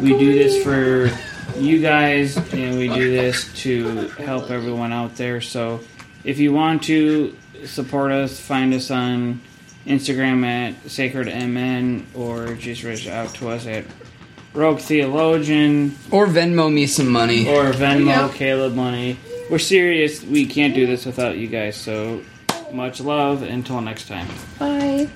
F: We do this for you guys, and we do this to help everyone out there. So, if you want to support us, find us on Instagram at Sacred MN or just reach out to us at Rogue Theologian
H: Or Venmo me some money.
F: or Venmo
G: Yeah.
F: Caleb Money. We're serious. We can't do this without you guys. So, much love. Until next time.
E: Bye.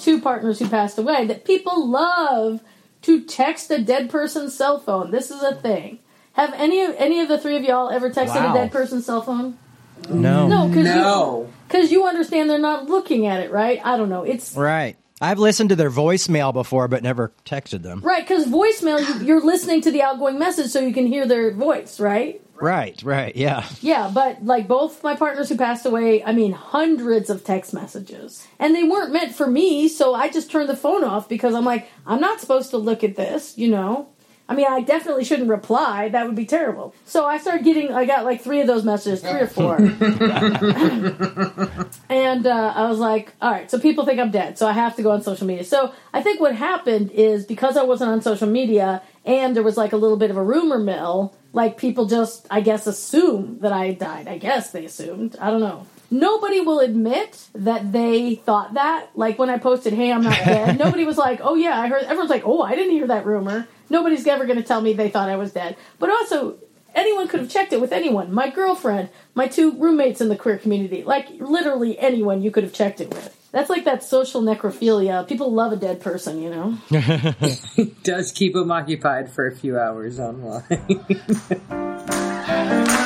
L: Two partners who passed away that people love to text a dead person's cell phone. This is a thing. Have any of any of the three of y'all ever texted
M: Wow.
L: a dead person's cell phone?
M: No.
L: No, because
M: No.
L: you, 'cause you understand they're not looking at it, right? I don't know. It's
M: Right. I've listened to their voicemail before, but never texted them.
L: right because voicemail you, you're listening to the outgoing message so you can hear their voice, right?
M: Right, right, yeah.
L: Yeah, but like both my partners who passed away, I mean, hundreds of text messages. And they weren't meant for me, so I just turned the phone off because I'm like, I'm not supposed to look at this, you know? I mean, I definitely shouldn't reply. That would be terrible. So I started getting, I got like three of those messages, three or four. and uh, I was like, all right, so people think I'm dead, so I have to go on social media. So I think what happened is because I wasn't on social media and there was like a little bit of a rumor mill, like people just, I guess, assume that I died. I guess they assumed. I don't know. Nobody will admit that they thought that. Like when I posted, "Hey, I'm not dead," nobody was like, "Oh yeah, I heard." Everyone's like, "Oh, I didn't hear that rumor." Nobody's ever going to tell me they thought I was dead. But also, anyone could have checked it with anyone. My girlfriend, my two roommates in the queer community, like literally anyone you could have checked it with. That's like that social necrophilia. People love a dead person, you know.
N: does keep them occupied for a few hours online.